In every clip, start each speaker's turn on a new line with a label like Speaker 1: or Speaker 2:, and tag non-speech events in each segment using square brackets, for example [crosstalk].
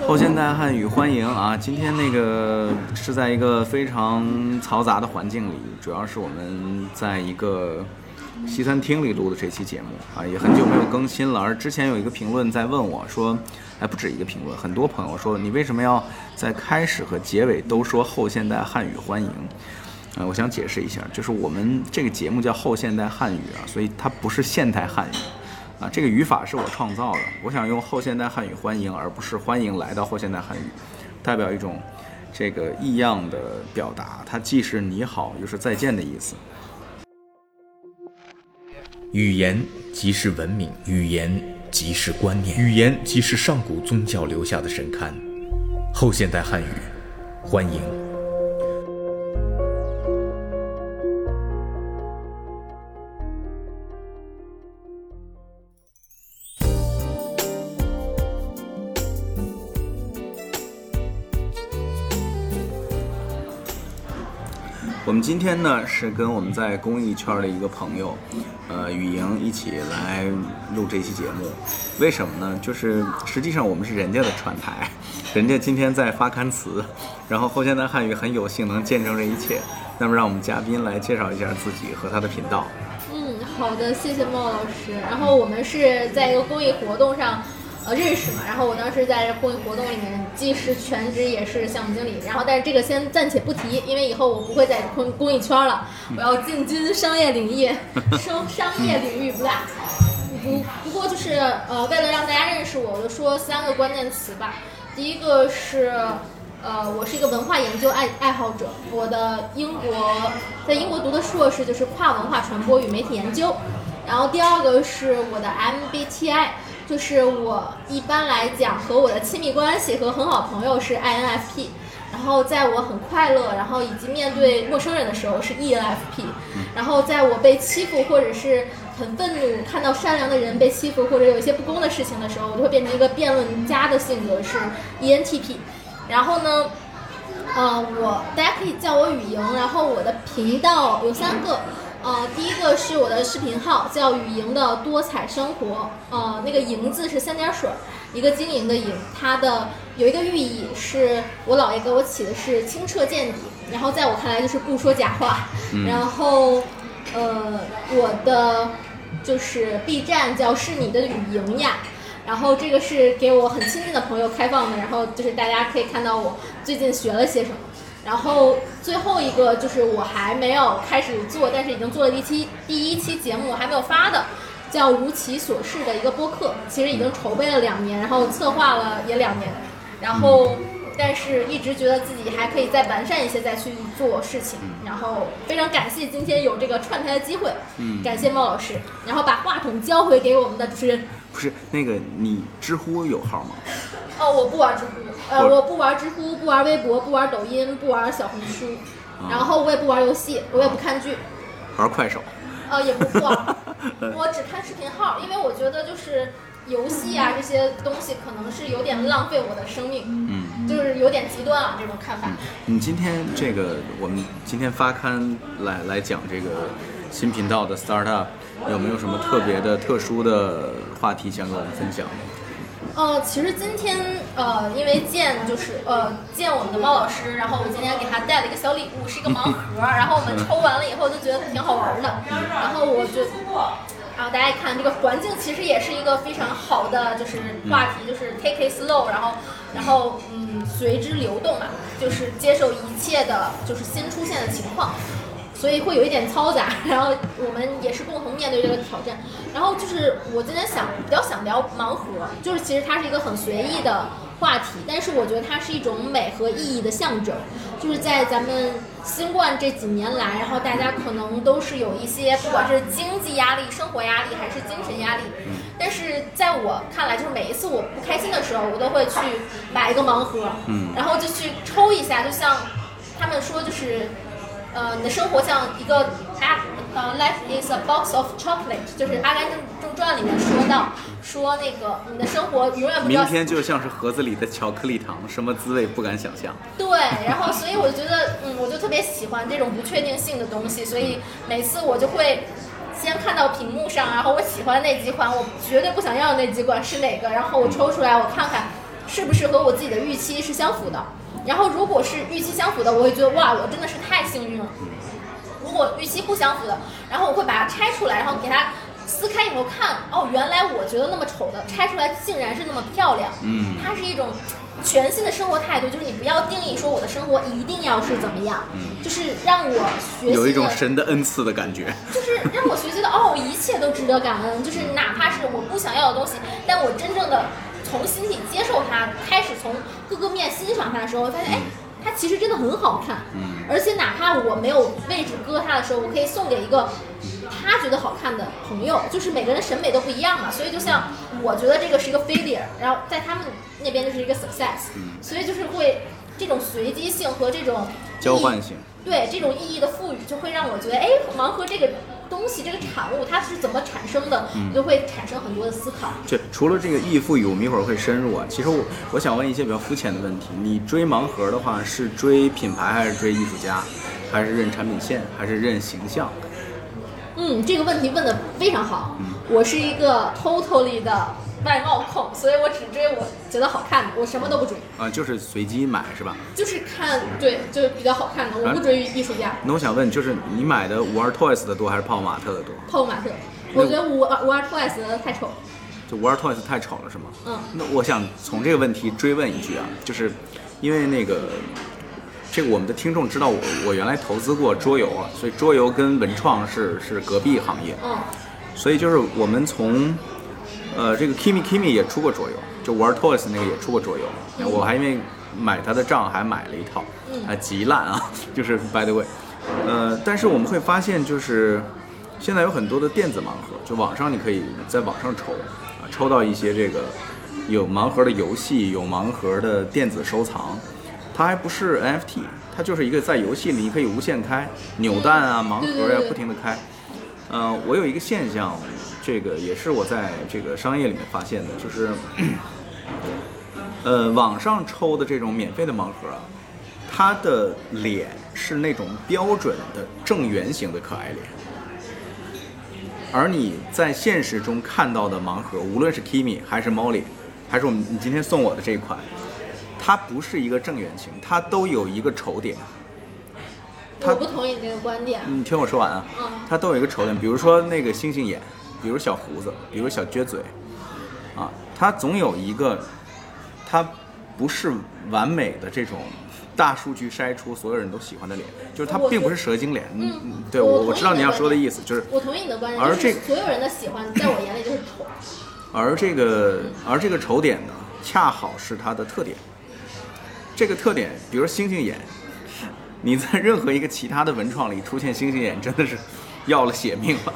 Speaker 1: 后现代汉语欢迎啊！今天那个是在一个非常嘈杂的环境里，主要是我们在一个西餐厅里录的这期节目啊，也很久没有更新了。而之前有一个评论在问我说，哎，不止一个评论，很多朋友说你为什么要在开始和结尾都说后现代汉语欢迎？呃，我想解释一下，就是我们这个节目叫后现代汉语啊，所以它不是现代汉语。啊，这个语法是我创造的。我想用后现代汉语欢迎，而不是欢迎来到后现代汉语，代表一种这个异样的表达。它既是你好，又是再见的意思。
Speaker 2: 语言即是文明，语言即是观念，语言即是上古宗教留下的神龛。后现代汉语，欢迎。
Speaker 1: 我们今天呢是跟我们在公益圈的一个朋友，呃，雨莹一起来录这期节目。为什么呢？就是实际上我们是人家的串台，人家今天在发刊词，然后后现代汉语很有幸能见证这一切。那么让我们嘉宾来介绍一下自己和他的频道。
Speaker 3: 嗯，好的，谢谢孟老师。然后我们是在一个公益活动上。呃，认识嘛，然后我当时在公益活动里面，既是全职也是项目经理，然后但是这个先暂且不提，因为以后我不会在公公益圈了，我要进军商业领域，[laughs] 商商业领域不大。不不过就是呃，为了让大家认识我，我就说三个关键词吧。第一个是呃，我是一个文化研究爱爱好者，我的英国在英国读的硕士就是跨文化传播与媒体研究。然后第二个是我的 MBTI。就是我一般来讲和我的亲密关系和很好朋友是 INFP，然后在我很快乐，然后以及面对陌生人的时候是 ENFP，然后在我被欺负或者是很愤怒看到善良的人被欺负或者有一些不公的事情的时候，我就会变成一个辩论家的性格是 ENTP，然后呢，呃，我大家可以叫我雨莹，然后我的频道有三个。呃，第一个是我的视频号，叫雨莹的多彩生活。呃，那个莹字是三点水，一个晶莹的莹。它的有一个寓意是我姥爷给我起的是清澈见底，然后在我看来就是不说假话。然后，呃，我的就是 B 站叫是你的雨莹呀，然后这个是给我很亲近的朋友开放的，然后就是大家可以看到我最近学了些什么。然后最后一个就是我还没有开始做，但是已经做了一期第一期节目还没有发的，叫如其所示的一个播客，其实已经筹备了两年，然后策划了也两年，然后但是一直觉得自己还可以再完善一些再去做事情，然后非常感谢今天有这个串台的机会，感谢猫老师，然后把话筒交回给我们的主持人。
Speaker 1: 不是那个你知乎有号吗？
Speaker 3: 哦，我不玩知乎。呃，我不玩知乎，不玩微博，不玩抖音，不玩小红书，然后我也不玩游戏，我也不看剧，
Speaker 1: 玩快手。
Speaker 3: 呃，也不玩，[laughs] 我只看视频号，因为我觉得就是游戏啊这些东西可能是有点浪费我的生命，嗯，就是有点极端啊这种看法。
Speaker 1: 你今天这个我们今天发刊来来讲这个新频道的 startup，有没有什么特别的特殊的话题想跟我们分享？
Speaker 3: 呃，其实今天呃，因为见就是呃见我们的猫老师，然后我今天给他带了一个小礼物，是一个盲盒，[laughs] 然后我们抽完了以后就觉得挺好玩的，然后我就，然后大家一看这个环境其实也是一个非常好的就是话题，就是 take it slow，然后然后嗯随之流动嘛，就是接受一切的就是新出现的情况。所以会有一点嘈杂，[laughs] 然后我们也是共同面对这个挑战。然后就是我今天想比较想聊盲盒，就是其实它是一个很随意的话题，但是我觉得它是一种美和意义的象征。就是在咱们新冠这几年来，然后大家可能都是有一些不管是经济压力、生活压力还是精神压力，但是在我看来，就是每一次我不开心的时候，我都会去买一个盲盒，然后就去抽一下，就像他们说就是。呃，你的生活像一个阿呃，life is a box of chocolate，就是《阿甘正正传》里面说到，说那个你的生活永远不
Speaker 1: 明天就像是盒子里的巧克力糖，什么滋味不敢想象。
Speaker 3: 对，然后所以我觉得，嗯，我就特别喜欢这种不确定性的东西，所以每次我就会先看到屏幕上，然后我喜欢那几款，我绝对不想要的那几款是哪个，然后我抽出来我看看。是不是和我自己的预期是相符的？然后如果是预期相符的，我会觉得哇，我真的是太幸运了。如果预期不相符的，然后我会把它拆出来，然后给它撕开以后看，哦，原来我觉得那么丑的，拆出来竟然是那么漂亮。
Speaker 1: 嗯
Speaker 3: 它是一种全新的生活态度，就是你不要定义说我的生活一定要是怎么样，就是让我学习
Speaker 1: 有一种神的恩赐的感觉。
Speaker 3: 就是让我学习到哦，一切都值得感恩。就是哪怕是我不想要的东西，但我真正的从心底接受它，开始从各个面欣赏它的时候，发现哎，它其实真的很好看。
Speaker 1: 嗯
Speaker 3: 而且哪怕我没有位置搁它的时候，我可以送给一个他觉得好看的朋友。就是每个人审美都不一样嘛，所以就像我觉得这个是一个 failure，然后在他们那边就是一个 success，所以就是会这种随机性和这种
Speaker 1: 交换性。
Speaker 3: 对这种意义的赋予，就会让我觉得，哎，盲盒这个东西，这个产物它是怎么产生的，
Speaker 1: 你
Speaker 3: 就会产生很多的思考。
Speaker 1: 对除了这个意义赋予，我们一会儿会深入啊。其实我我想问一些比较肤浅的问题。你追盲盒的话，是追品牌还是追艺术家，还是认产品线，还是认形象？
Speaker 3: 嗯，这个问题问的非常好。
Speaker 1: 嗯
Speaker 3: 我是一个 totally 的外貌控，所以我只追我觉得好看的，我什么都不追，
Speaker 1: 啊、就是随机买是吧？
Speaker 3: 就是看对，就是比较好看的，我不追艺术家。
Speaker 1: 那我想问，就是你买的五二 Toys 的多还是泡泡玛特的多？
Speaker 3: 泡泡玛特，我觉得五五二 Toys 的太丑了。
Speaker 1: 就五二 Toys 太丑了是吗？
Speaker 3: 嗯
Speaker 1: 那我想从这个问题追问一句啊，就是因为那个这个我们的听众知道我我原来投资过桌游啊，所以桌游跟文创是是隔壁行业，
Speaker 3: 嗯，
Speaker 1: 所以就是我们从呃这个 Kimi Kimi 也出过桌游，就玩 Toys 那个也出过桌游，我还因为买他的账还买了一套，啊极烂啊，[laughs] 就是 by the way，呃，但是我们会发现就是现在有很多的电子盲盒，就网上你可以在网上抽啊，抽到一些这个有盲盒的游戏，有盲盒的电子收藏，它还不是 NFT，它就是一个在游戏里你可以无限开扭蛋啊、盲盒呀、不停的开。呃，我有一个现象，这个也是我在这个商业里面发现的，就是，呃，网上抽的这种免费的盲盒啊，它的脸是那种标准的正圆形的可爱脸，而你在现实中看到的盲盒，无论是 Kimi 还是 Molly，还是我们你今天送我的这一款，它不是一个正圆形，它都有一个丑点。它
Speaker 3: 我不同意你这个观点。
Speaker 1: 你听我说完啊
Speaker 3: 嗯，
Speaker 1: 它都有一个丑点，比如说那个星星眼，比如小胡子，比如小撅嘴，啊，他总有一个，他不是完美的这种大数据筛出所有人都喜欢的脸，就是
Speaker 3: 他
Speaker 1: 并不是蛇精脸。嗯，嗯对
Speaker 3: 我
Speaker 1: 我知道你要说的意思，就是
Speaker 3: 我同意你的观点，
Speaker 1: 而这
Speaker 3: 就是所有人的喜欢，在我眼里就是丑。[laughs]
Speaker 1: 而这个而这个丑点呢，恰好是它的特点。这个特点，比如说星星眼，你在任何一个其他的文创里出现星星眼，真的是要了血命了。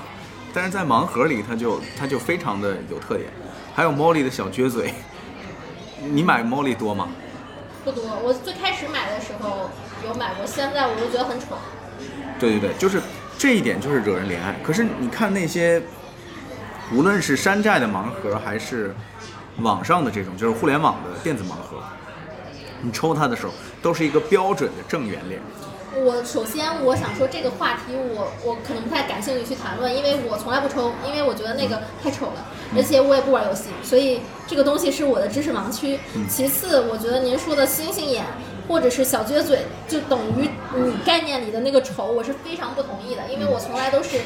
Speaker 1: 但是在盲盒里，它就它就非常的有特点。还有 Molly 的小撅嘴，你买 Molly 多吗？
Speaker 3: 不多，我最开始买的时候有买过，现在我都觉得很丑。
Speaker 1: 对对对，就是这一点就是惹人怜爱。可是你看那些，无论是山寨的盲盒，还是网上的这种，就是互联网的电子盲盒，你抽它的时候都是一个标准的正圆脸。
Speaker 3: 我首先我想说这个话题我我可能不太感兴趣去谈论，因为我从来不抽，因为我觉得那个太丑了，而且我也不玩游戏，所以这个东西是我的知识盲区。其次，我觉得您说的星星眼或者是小撅嘴，就等于你概念里的那个丑，我是非常不同意的，因为我从来都是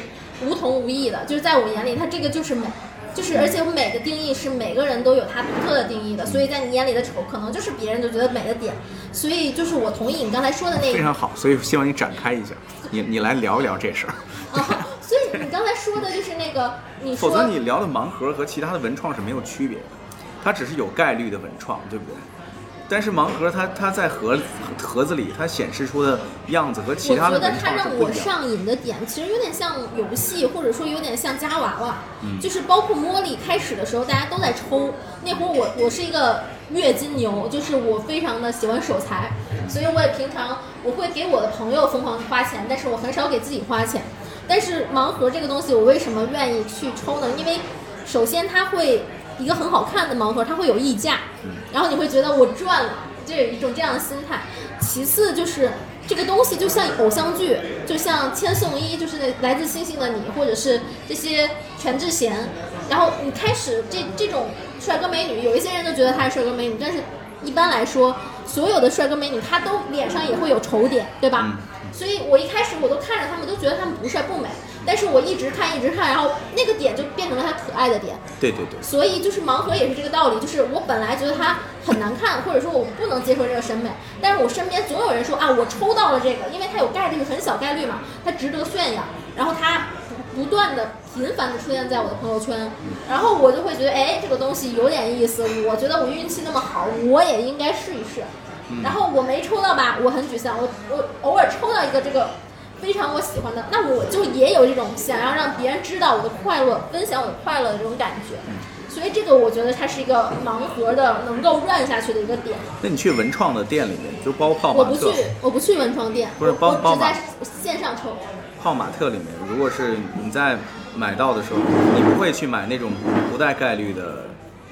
Speaker 3: 无同无异的，就是在我眼里，它这个就是美。就是，而且美的定义是每个人都有他独特的定义的，所以在你眼里的丑，可能就是别人就觉得美的点。所以，就是我同意你刚才说的那个
Speaker 1: 非常好，所以希望你展开一下，你你来聊一聊这事儿。[laughs]
Speaker 3: 啊，所以你刚才说的就是那个，你说
Speaker 1: 否则你聊的盲盒和其他的文创是没有区别的，它只是有概率的文创，对不对？但是盲盒它它在盒盒子里，它显示出的样子和其
Speaker 3: 我觉得
Speaker 1: 他的文
Speaker 3: 它让我
Speaker 1: 创是不一样的。
Speaker 3: 上瘾的点，其实有点像游戏，或者说有点像夹娃娃，
Speaker 1: 嗯
Speaker 3: 就是包括茉莉开始的时候，大家都在抽，那会儿我我是一个月金牛，就是我非常的喜欢守财，所以我也平常我会给我的朋友疯狂花钱，但是我很少给自己花钱。但是盲盒这个东西，我为什么愿意去抽呢？因为首先它会一个很好看的盲盒，它会有溢价，然后你会觉得我赚了，就有一种这样的心态。其次就是这个东西就像偶像剧，就像千颂伊，就是那来自星星的你，或者是这些全智贤，然后你开始这这种帅哥美女，有一些人都觉得他是帅哥美女，但是一般来说，所有的帅哥美女他都脸上也会有丑点，对吧？
Speaker 1: 嗯
Speaker 3: 所以我一开始我都看着他们，都觉得他们不帅不美，但是我一直看一直看，然后那个点就变成了它可爱的点。
Speaker 1: 对对对，
Speaker 3: 所以就是盲盒也是这个道理，就是我本来觉得它很难看，或者说我不能接受这个审美，但是我身边总有人说啊，我抽到了这个，因为它有概率，很小概率嘛，它值得炫耀，然后它不不断的频繁的出现在我的朋友圈，然后我就会觉得，哎，这个东西有点意思，我觉得我运气那么好，我也应该试一试。然后我没抽到吧，我很沮丧，我我偶尔抽到一个这个。非常我喜欢的，那我就也有这种想要让别人知道我的快乐，分享我的快乐的这种感觉。所以这个我觉得它是一个盲盒的能够 run 下去的一个点。
Speaker 1: 那你去文创的店里面，就包括泡
Speaker 3: 我不去，，我不去文创店，
Speaker 1: 不是包包
Speaker 3: 在线上抽。
Speaker 1: 泡玛特里面，如果是你在买到的时候，你不会去买那种不带概率的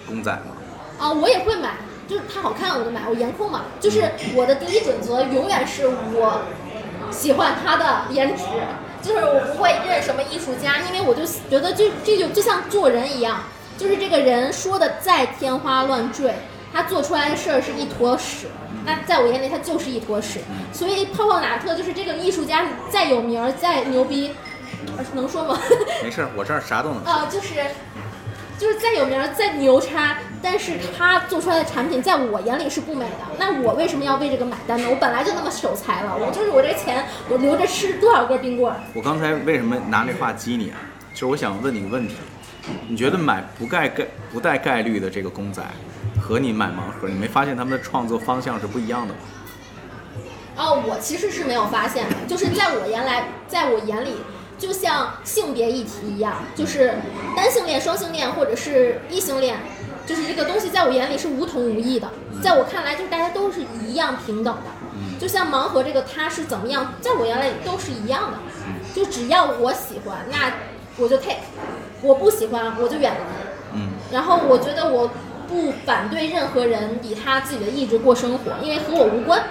Speaker 1: 公仔吗？
Speaker 3: 啊，我也会买，就是它好看我就买，我颜控嘛，就是我的第一准则永远是我喜欢他的颜值，就是我不会认什么艺术家，因为我就觉得这这就就像做人一样，就是这个人说的再天花乱坠，他做出来的事儿是一坨屎，那在我眼里他就是一坨屎，所以泡泡玛特就是这个艺术家再有名儿再牛逼，呃 [laughs] [laughs] 能说吗？
Speaker 1: 没事儿，我这儿啥都能说。
Speaker 3: 啊，就是就是再有名儿再牛叉，但是他做出来的产品在我眼里是不美的。那我为什么要为这个买单呢？我本来就那么守财了，我就是我这钱我留着吃多少根冰棍儿。
Speaker 1: 我刚才为什么拿这话激你啊？就是我想问你个问题，你觉得买不盖概不带概率的这个公仔，和你买盲盒，你没发现他们的创作方向是不一样的吗？
Speaker 3: 哦，我其实是没有发现的，就是在我原来，在我眼里，就像性别议题一样，就是单性恋、双性恋或者是异性恋，就是这个东西在我眼里是无同无异的，在我看来，就是大家都是一样平等的。就像盲盒这个，它是怎么样，在我眼里都是一样的，就只要我喜欢，那我就 take，我不喜欢我就远离。
Speaker 1: 嗯，
Speaker 3: 然后我觉得我不反对任何人以他自己的意志过生活，因为和我无关。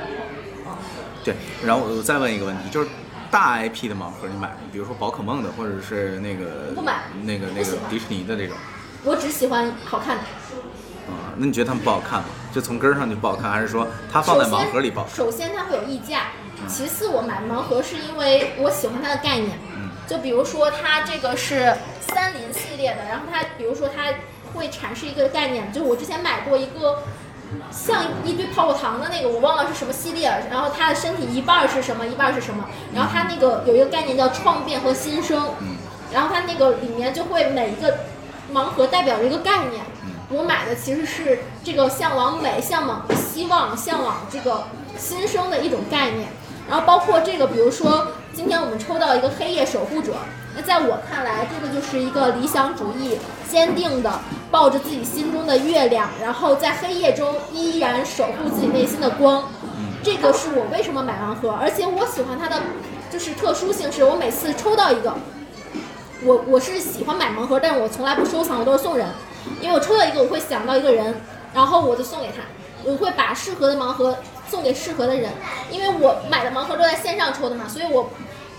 Speaker 1: 对。然后我再问一个问题，就是大 IP 的盲盒你买吗？比如说宝可梦的，或者是那个
Speaker 3: 不买
Speaker 1: 那个那个迪士尼的这种。
Speaker 3: 我只喜欢好看的。
Speaker 1: 啊、那你觉得他们不好看吗？就从根儿上就不好看，还是说它放在盲盒里不好看？
Speaker 3: 首先它会有溢价，其次我买盲盒是因为我喜欢它的概念。
Speaker 1: 嗯
Speaker 3: 就比如说它这个是三菱系列的，然后它比如说它会阐释一个概念，就是我之前买过一个。像一堆泡泡糖的那个，我忘了是什么系列。然后它的身体一半儿是什么，一半儿是什么。然后它那个有一个概念叫创变和新生。然后它那个里面就会每一个盲盒代表着一个概念。我买的其实是这个向往美、向往希望、向往这个新生的一种概念。然后包括这个，比如说今天我们抽到一个黑夜守护者，那在我看来，这个就是一个理想主义，坚定的抱着自己心中的月亮，然后在黑夜中依然守护自己内心的光。这个是我为什么买盲盒，而且我喜欢它的就是特殊性，是我每次抽到一个，我我是喜欢买盲盒，但是我从来不收藏，我都是送人，因为我抽到一个，我会想到一个人，然后我就送给他，我会把适合的盲盒送给适合的人，因为我买的盲盒都在线上抽的嘛，所以我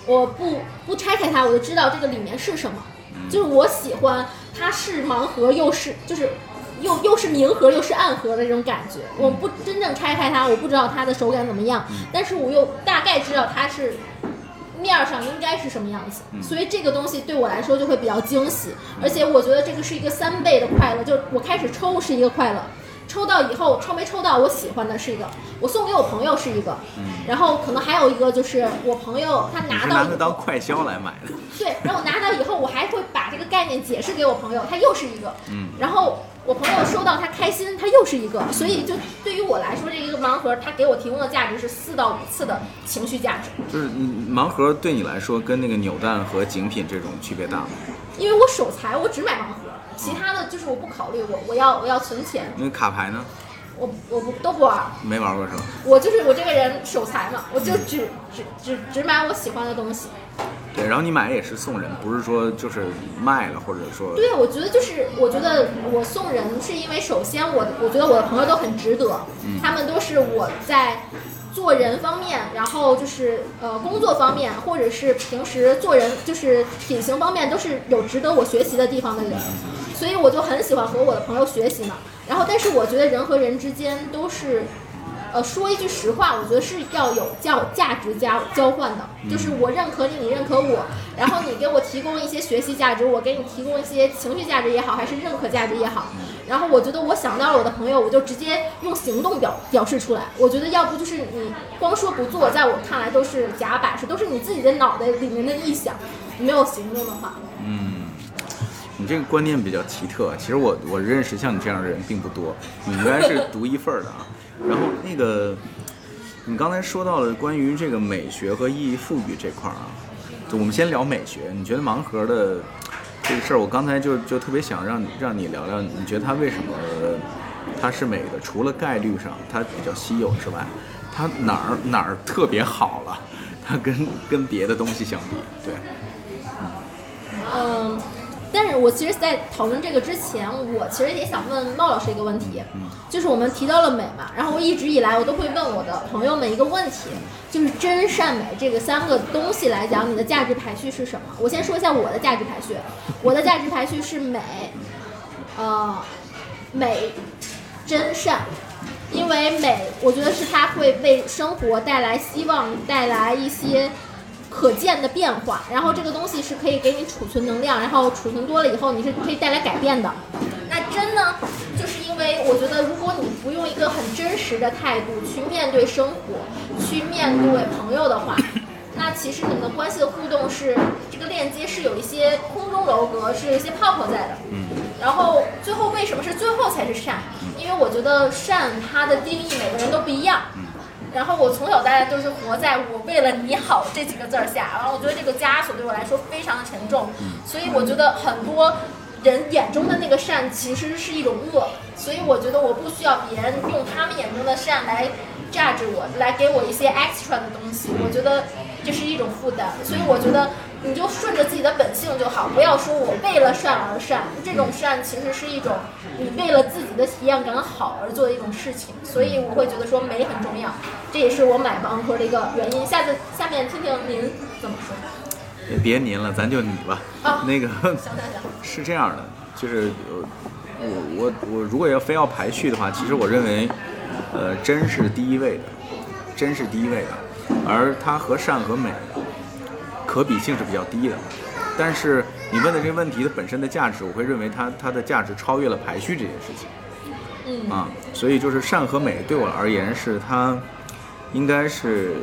Speaker 3: 我不不拆开它，我就知道这个里面是什么，就是我喜欢它是盲盒又是就是。又又是明盒又是暗盒的这种感觉，我不真正拆开它，我不知道它的手感怎么样，但是我又大概知道它是面儿上应该是什么样子，所以这个东西对我来说就会比较惊喜，而且我觉得这个是一个三倍的快乐，就是我开始抽是一个快乐，抽到以后抽没抽到我喜欢的是一个，我送给我朋友是一个，然后可能还有一个就是我朋友他
Speaker 1: 拿
Speaker 3: 到以后
Speaker 1: 当快销来买的？
Speaker 3: 对，然后我拿到以后，我还会把这个概念解释给我朋友，他又是一个，
Speaker 1: 嗯，
Speaker 3: 然后我朋友收到他开心，他又是一个，所以就对于我来说，这一个盲盒它给我提供的价值是四到五次的情绪价值，
Speaker 1: 就是嗯盲盒对你来说跟那个扭蛋和精品这种区别大吗？
Speaker 3: 因为我手残，我只买盲盒，其他的就是我不考虑，我我要我要存钱，
Speaker 1: 那个卡牌呢？
Speaker 3: 我我不都不玩，
Speaker 1: 没玩过是吧？
Speaker 3: 我就是我这个人守财嘛，我就只只只只买我喜欢的东西。
Speaker 1: 对，然后你买也是送人，不是说就是卖了，或者说
Speaker 3: 对，我觉得就是，我觉得我送人是因为，首先我我觉得我的朋友都很值得，他们都是我在做人方面，然后就是呃工作方面，或者是平时做人就是品行方面都是有值得我学习的地方的人，所以我就很喜欢和我的朋友学习嘛。然后，但是我觉得人和人之间都是，呃，说一句实话，我觉得是要有叫价值交交换的，就是我认可你，你认可我，然后你给我提供一些学习价值，我给你提供一些情绪价值也好，还是认可价值也好。然后我觉得我想到了我的朋友，我就直接用行动表表示出来。我觉得要不就是你光说不做，在我看来都是假摆设，都是你自己的脑袋里面的臆想，没有行动的话。
Speaker 1: 你这个观念比较奇特，其实我我认识像你这样的人并不多，你应该是独一份儿的啊。[laughs] 然后那个，你刚才说到了关于这个美学和意义赋予这块儿啊，就我们先聊美学。你觉得盲盒的这个事儿，我刚才就就特别想让你让你聊聊，你觉得它为什么它是美的？除了概率上它比较稀有之外，它哪儿哪儿特别好了？它跟跟别的东西相比，对。
Speaker 3: 嗯，但是我其实，在讨论这个之前，我其实也想问茂老师一个问题，就是我们提到了美嘛，然后我一直以来我都会问我的朋友们一个问题，就是真善美这个三个东西来讲，你的价值排序是什么？我先说一下我的价值排序，我的价值排序是美，呃，美，真善。因为美，我觉得是它会为生活带来希望，带来一些可见的变化。然后这个东西是可以给你储存能量，然后储存多了以后，你是可以带来改变的。那真呢，就是因为我觉得，如果你不用一个很真实的态度去面对生活，去面对朋友的话，[laughs] 那其实你们的关系的互动是这个链接是有一些空中楼阁，是有一些泡泡在的。
Speaker 1: 嗯。
Speaker 3: 然后最后为什么是最后才是善？因为我觉得善它的定义每个人都不一样。然后我从小到大都是活在我为了你好这几个字儿下，然后我觉得这个枷锁对我来说非常的沉重。所以我觉得很多人眼中的那个善其实是一种恶。所以我觉得我不需要别人用他们眼中的善来 judge 我，来给我一些 extra 的东西。我觉得这是一种负担。所以我觉得。你就顺着自己的本性就好，不要说我为了善而善，这种善其实是一种你为了自己的体验感好而做的一种事情，所以我会觉得说美很重要，这也是我买盲盒的一个原因。下次下面听听您怎么说。
Speaker 1: 别您了，咱就你吧。
Speaker 3: 啊，
Speaker 1: 那个
Speaker 3: 行行行，
Speaker 1: 是这样的，就是我我我如果要非要排序的话，其实我认为，呃，真是第一位的，真是第一位的，而它和善和美。可比性是比较低的，但是你问的这个问题的本身的价值，我会认为它它的价值超越了排序这件事情。
Speaker 3: 嗯
Speaker 1: 啊，所以就是善和美对我而言是它，应该是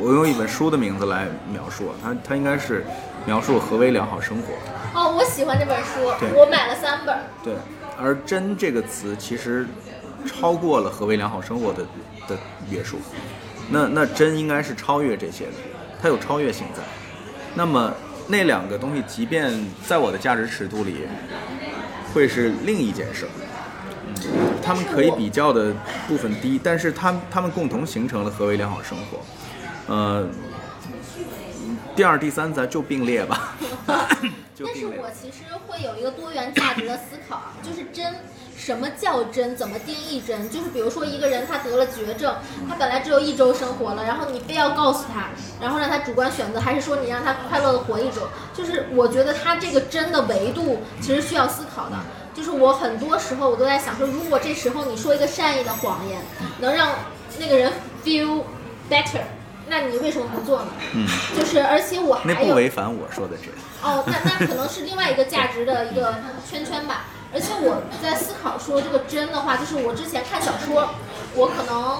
Speaker 1: 我用一本书的名字来描述它，它应该是描述何为良好生活。
Speaker 3: 哦，我喜欢这本书，
Speaker 1: 对
Speaker 3: 我买了三本。
Speaker 1: 对，而真这个词其实超过了何为良好生活的的约束，那那真应该是超越这些的。它有超越性在，那么那两个东西，即便在我的价值尺度里，会是另一件事。嗯，他们可以比较的部分低，但是他他们共同形成了何为良好生活。呃，第二、第三咱就并列吧。[laughs]
Speaker 3: 但是我其实会有一个多元价值的思考，就是真。什么叫真？怎么定义真？就是比如说一个人他得了绝症，他本来只有一周生活了，然后你非要告诉他，然后让他主观选择，还是说你让他快乐的活一周？就是我觉得他这个真的维度其实需要思考的。就是我很多时候我都在想说，如果这时候你说一个善意的谎言，能让那个人 feel better，那你为什么不做呢？
Speaker 1: 嗯，
Speaker 3: 就是而且我还有
Speaker 1: 那不违反我说的这。
Speaker 3: 哦，那那可能是另外一个价值的一个圈圈吧。而且我在思考说这个真的话，就是我之前看小说，我可能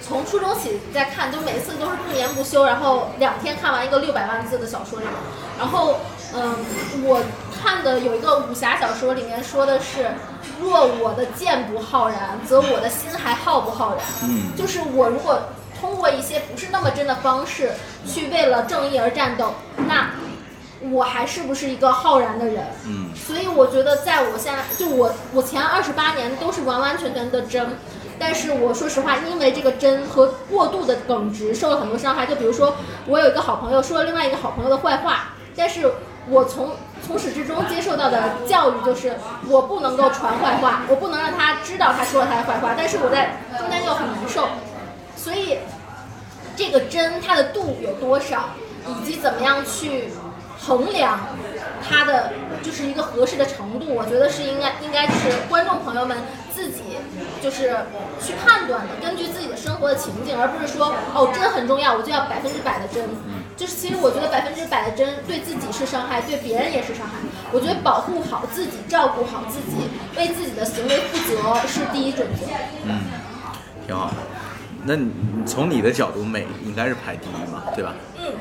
Speaker 3: 从初中起在看，就每次都是不眠不休，然后两天看完一个六百万字的小说这种。然后，嗯，我看的有一个武侠小说，里面说的是，若我的剑不浩然，则我的心还浩不浩然？
Speaker 1: 嗯，
Speaker 3: 就是我如果通过一些不是那么真的方式，去为了正义而战斗，那。我还是不是一个浩然的人？
Speaker 1: 嗯，
Speaker 3: 所以我觉得，在我现在，就我我前二十八年都是完完全全的真，但是我说实话，因为这个真和过度的耿直受了很多伤害。就比如说，我有一个好朋友说了另外一个好朋友的坏话，但是我从从始至终接受到的教育就是，我不能够传坏话，我不能让他知道他说了他的坏话，但是我在中间又很难受，所以这个真它的度有多少，以及怎么样去。衡量它的就是一个合适的程度，我觉得是应该应该就是观众朋友们自己就是去判断的，根据自己的生活的情境，而不是说哦真很重要，我就要百分之百的真。就是其实我觉得百分之百的真对自己是伤害，对别人也是伤害。我觉得保护好自己，照顾好自己，为自己的行为负责是第一准则。
Speaker 1: 嗯，挺好的。那你从你的角度，美应该是排第一嘛，对吧？
Speaker 3: 嗯。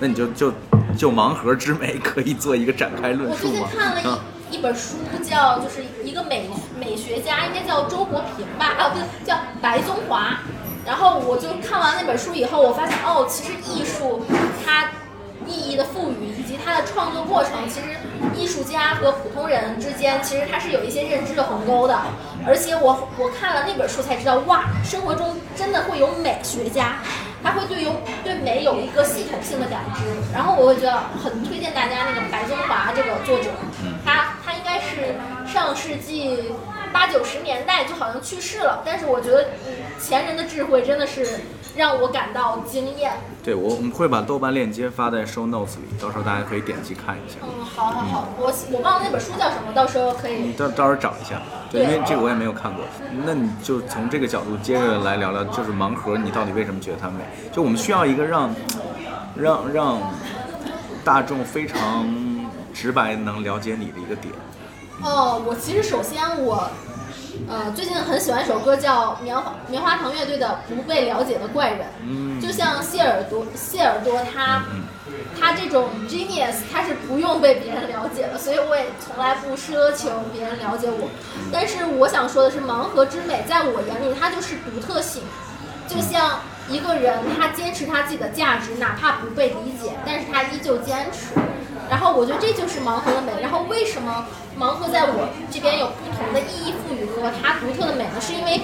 Speaker 1: 那你就就就盲盒之美可以做一个展开论述
Speaker 3: 我最近？看了
Speaker 1: 啊
Speaker 3: 一、一本书，叫就是一个美美学家，应该叫周国平吧，啊不对，叫白宗华。然后我就看完那本书以后，我发现哦，其实艺术它意义的赋予以及它的创作过程，其实艺术家和普通人之间其实它是有一些认知的鸿沟的。而且我我看了那本书才知道，哇，生活中真的会有美学家，他会对有对美有一个系统性的感知。然后我会觉得很推荐大家那个白宗华这个作者，他他应该是上世纪八九十年代就好像去世了，但是我觉得嗯前人的智慧真的是让我感到惊艳。
Speaker 1: 对，我我们会把豆瓣链接发在 show notes 里，到时候大家可以点击看一下。
Speaker 3: 嗯，好好好，我我忘了那本书叫什么，到时候可以。
Speaker 1: 你到到时候找一下，对，因为这个我也没有看过。那你就从这个角度接着来聊聊，就是盲盒，你到底为什么觉得它美？就我们需要一个让让让大众非常直白能了解你的一个点。
Speaker 3: 哦，我其实首先我，呃，最近很喜欢一首歌叫棉花棉花糖乐队的《不被了解的怪人》。
Speaker 1: 嗯
Speaker 3: 就像谢耳朵，谢耳朵他，他这种 genius，他是不用被别人了解的，所以我也从来不奢求别人了解我。但是我想说的是，盲盒之美，在我眼里，它就是独特性。就像一个人，他坚持他自己的价值，哪怕不被理解，但是他依旧坚持。然后我觉得这就是盲盒的美。然后为什么盲盒在我这边有不同的意义赋予和它独特的美呢？是因为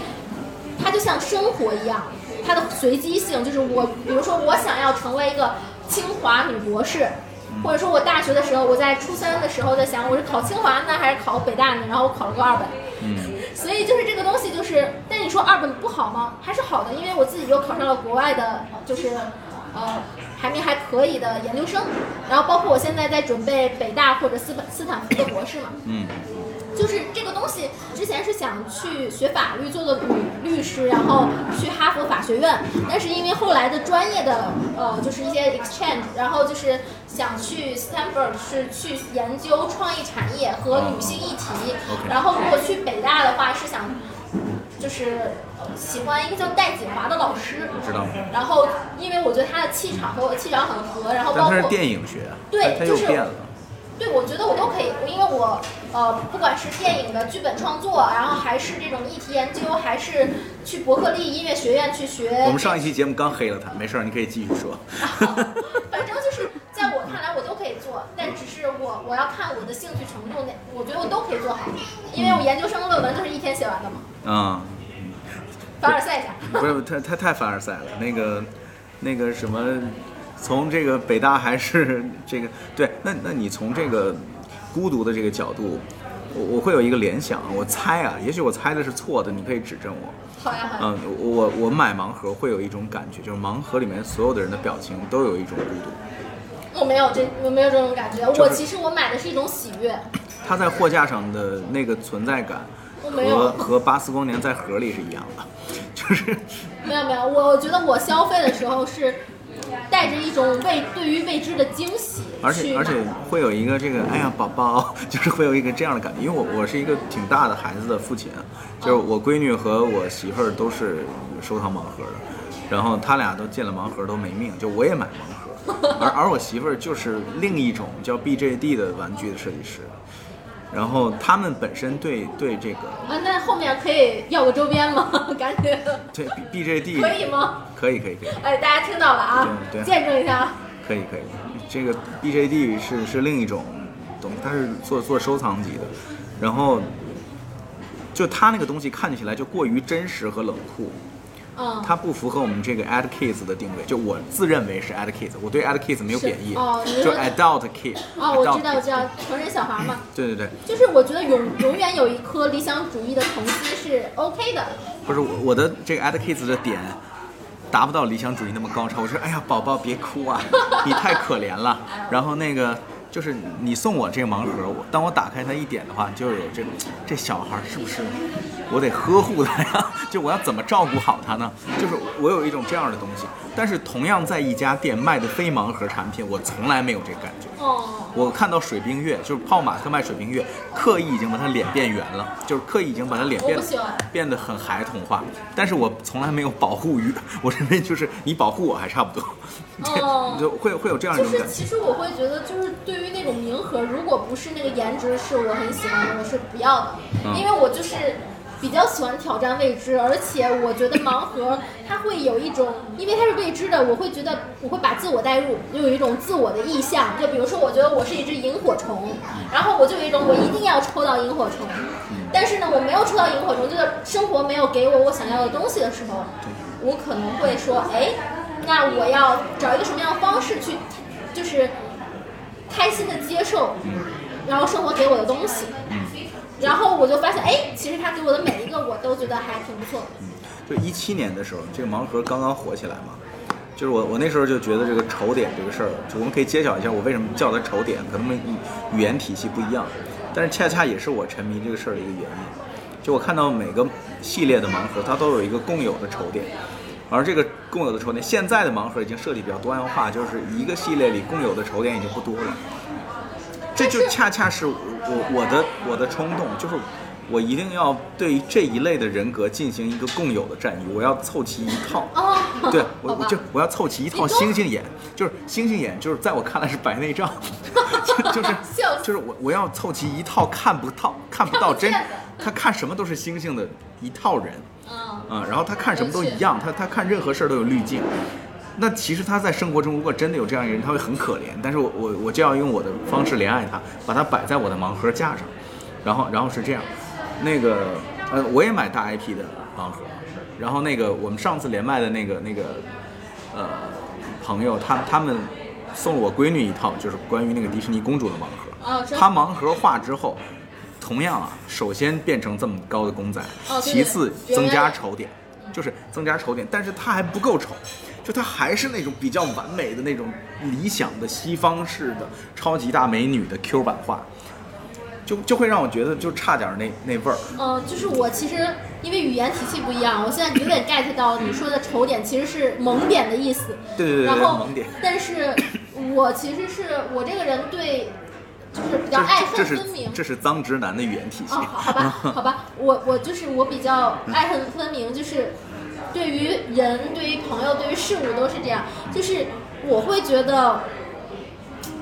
Speaker 3: 它就像生活一样，它的随机性就是我，比如说我想要成为一个清华女博士，或者说我大学的时候，我在初三的时候在想我是考清华呢还是考北大呢，然后我考了个二本。
Speaker 1: 嗯
Speaker 3: 所以就是这个东西，就是，但你说二本不好吗？还是好的，因为我自己又考上了国外的，就是，呃，排名还可以的研究生，然后包括我现在在准备北大或者斯本斯坦福的博士嘛。
Speaker 1: 嗯
Speaker 3: 就是这个东西，之前是想去学法律，做个女律师，然后去哈佛法学院，但是因为后来的专业的呃，就是一些 exchange，然后就是想去 Stanford 是去研究创意产业和女性议题，然后如果去北大的话是想就是喜欢一个叫戴锦华的老师，
Speaker 1: 我知道
Speaker 3: 然后因为我觉得他的气场和我的气场很合，然后包括
Speaker 1: 电影学，
Speaker 3: 对就是
Speaker 1: 它它又变了。
Speaker 3: 对，我觉得我都可以，因为我呃，不管是电影的剧本创作，然后还是这种议题研究，还是去伯克利音乐学院去学，
Speaker 1: 我们上一期节目刚黑了他，没事儿，你可以继续说。[laughs]
Speaker 3: 做，但只是我我要看我的兴趣程度，那我觉得我都可以做好，因为我研究生论文就是一天写完的嘛，
Speaker 1: 啊、
Speaker 3: 凡尔赛一下。
Speaker 1: 不是太太太凡尔赛了，那个那个什么，从这个北大还是这个对，那那你从这个孤独的这个角度，我我会有一个联想，我猜啊，也许我猜的是错的，你可以指正我。
Speaker 3: 好呀好呀，
Speaker 1: 嗯，我我买盲盒会有一种感觉，就是盲盒里面所有的人的表情都有一种孤独。
Speaker 3: 我没有这我没有这种感觉，
Speaker 1: 是
Speaker 3: 我其实我买的是一种喜悦，
Speaker 1: 它在货架上的那个存在感和和巴斯光年在盒里是一样的，就是
Speaker 3: 没 [laughs] 有没有，我我觉得我消费的时候是带着一种未对于未知的惊喜
Speaker 1: 而且而且会有一个这个，哎呀，宝宝，就是会有一个这样的感觉，因为我我是一个挺大的孩子的父亲，就是我闺女和我媳妇儿都是收藏盲盒的，然后他俩都进了盲盒都没命，就我也买盲盒，[laughs] 而而我媳妇儿就是另一种叫 BJD 的玩具的设计师，然后他们本身对对这个
Speaker 3: 啊，那后面可以要个周边吗？[laughs] 赶紧，
Speaker 1: 对 B BJD
Speaker 3: 可以吗？
Speaker 1: 可以可以可以
Speaker 3: 哎，大家听到了啊，
Speaker 1: 对对
Speaker 3: 见证一下啊。
Speaker 1: 可以可以，这个 BJD 是是另一种东西，它是做做收藏级的，然后就它那个东西看起来就过于真实和冷酷，
Speaker 3: 嗯，
Speaker 1: 它不符合我们这个 ad kids 的定位。就我自认为是 ad kids，我对 ad kids 没有贬义，
Speaker 3: 哦
Speaker 1: 就
Speaker 3: 说
Speaker 1: adult kid。
Speaker 3: 哦，我知道，我知道，成人小孩嘛，[laughs]
Speaker 1: 对对对，
Speaker 3: 就是我觉得永永远有一颗理想主义的童心是 OK 的。
Speaker 1: 不是我我的这个 ad kids 的点。达不到理想主义那么高超，我说哎呀，宝宝别哭啊，你太可怜了。然后那个就是你送我这个盲盒，我当我打开它一点的话，就有这种这小孩是不是我得呵护他呀？[laughs] 就我要怎么照顾好他呢？就是我有一种这样的东西。但是同样在一家店卖的非盲盒产品，我从来没有这个感觉。
Speaker 3: 哦，
Speaker 1: 我看到水冰月，就是泡玛特卖水冰月，刻意已经把它脸变圆了，就是刻意已经把它脸变变得很孩童化。但是我从来没有保护欲，我认为就是你保护我还差不多，
Speaker 3: 哦 [laughs]
Speaker 1: 就会会有这样一
Speaker 3: 就是
Speaker 1: 种感觉。
Speaker 3: 其实我会觉得，就是对种名盒，如果不是那个颜值是我很喜欢的，我是不要的，
Speaker 1: 嗯。
Speaker 3: 因为我就是比较喜欢挑战未知，而且我觉得盲盒它会有一种，因为它是未知的，我会觉得我会把自我带入，就有一种自我的意向，就比如说我觉得我是一只萤火虫，然后我就有一种我一定要抽到萤火虫，但是呢我没有抽到萤火虫，就是生活没有给我我想要的东西的时候，我可能会说，哎，那我要找一个什么样的方式去，就是开心的接受，然后生活给我的东西。然后我就发现，哎，其实他给我的每一个我都觉得还挺不错的。
Speaker 1: 就一七年的时候，这个盲盒刚刚火起来嘛，就是我我那时候就觉得这个丑点这个事儿，就我们可以揭晓一下我为什么叫它丑点，可能语语言体系不一样，但是恰恰也是我沉迷这个事儿的一个原因。就我看到每个系列的盲盒，它都有一个共有的丑点，而这个共有的丑点，现在的盲盒已经设计比较多样化，就是一个系列里共有的丑点已经不多了。这就恰恰是我我的我的冲动，就是我一定要对这一类的人格进行一个共有的战役，我要凑齐一套。
Speaker 3: 哦，
Speaker 1: 对，我我就我要凑齐一套星星眼，就是星星眼，就是在我看来是白内障，[laughs] 就就是 [laughs] 就是我我要凑齐一套看不到看不到真他看什么都是星星的一套人
Speaker 3: 嗯，
Speaker 1: 啊，然后他看什么都一样，他他看任何事儿都有滤镜。那其实他在生活中如果真的有这样一个人，他会很可怜。但是我我我就要用我的方式怜爱他，把他摆在我的盲盒架上，然后然后是这样，那个呃我也买大 IP 的盲盒，然后那个我们上次连麦的那个那个呃朋友，他他们送了我闺女一套，就是关于那个迪士尼公主的盲盒。
Speaker 3: 哦，真
Speaker 1: 它盲盒化之后，同样啊，首先变成这么高的公仔，
Speaker 3: 哦
Speaker 1: 其次增加丑点，就是增加丑点，但是它还不够丑，就它还是那种比较完美的那种理想的西方式的超级大美女的 Q 版画，就就会让我觉得就差点那那味儿。
Speaker 3: 嗯，就是我其实因为语言体系不一样，我现在有点 get 到你说的丑点其实是萌点的意思。
Speaker 1: 对对对对，
Speaker 3: 然后
Speaker 1: 萌点。，
Speaker 3: 但是我其实是我这个人对，就是比较爱恨分明。
Speaker 1: 这是脏直男的语言体系。
Speaker 3: 哦，好好吧，好吧，[laughs] 我我就是我比较爱恨分明，就是对于人、对于朋友、对于事物都是这样，就是我会觉得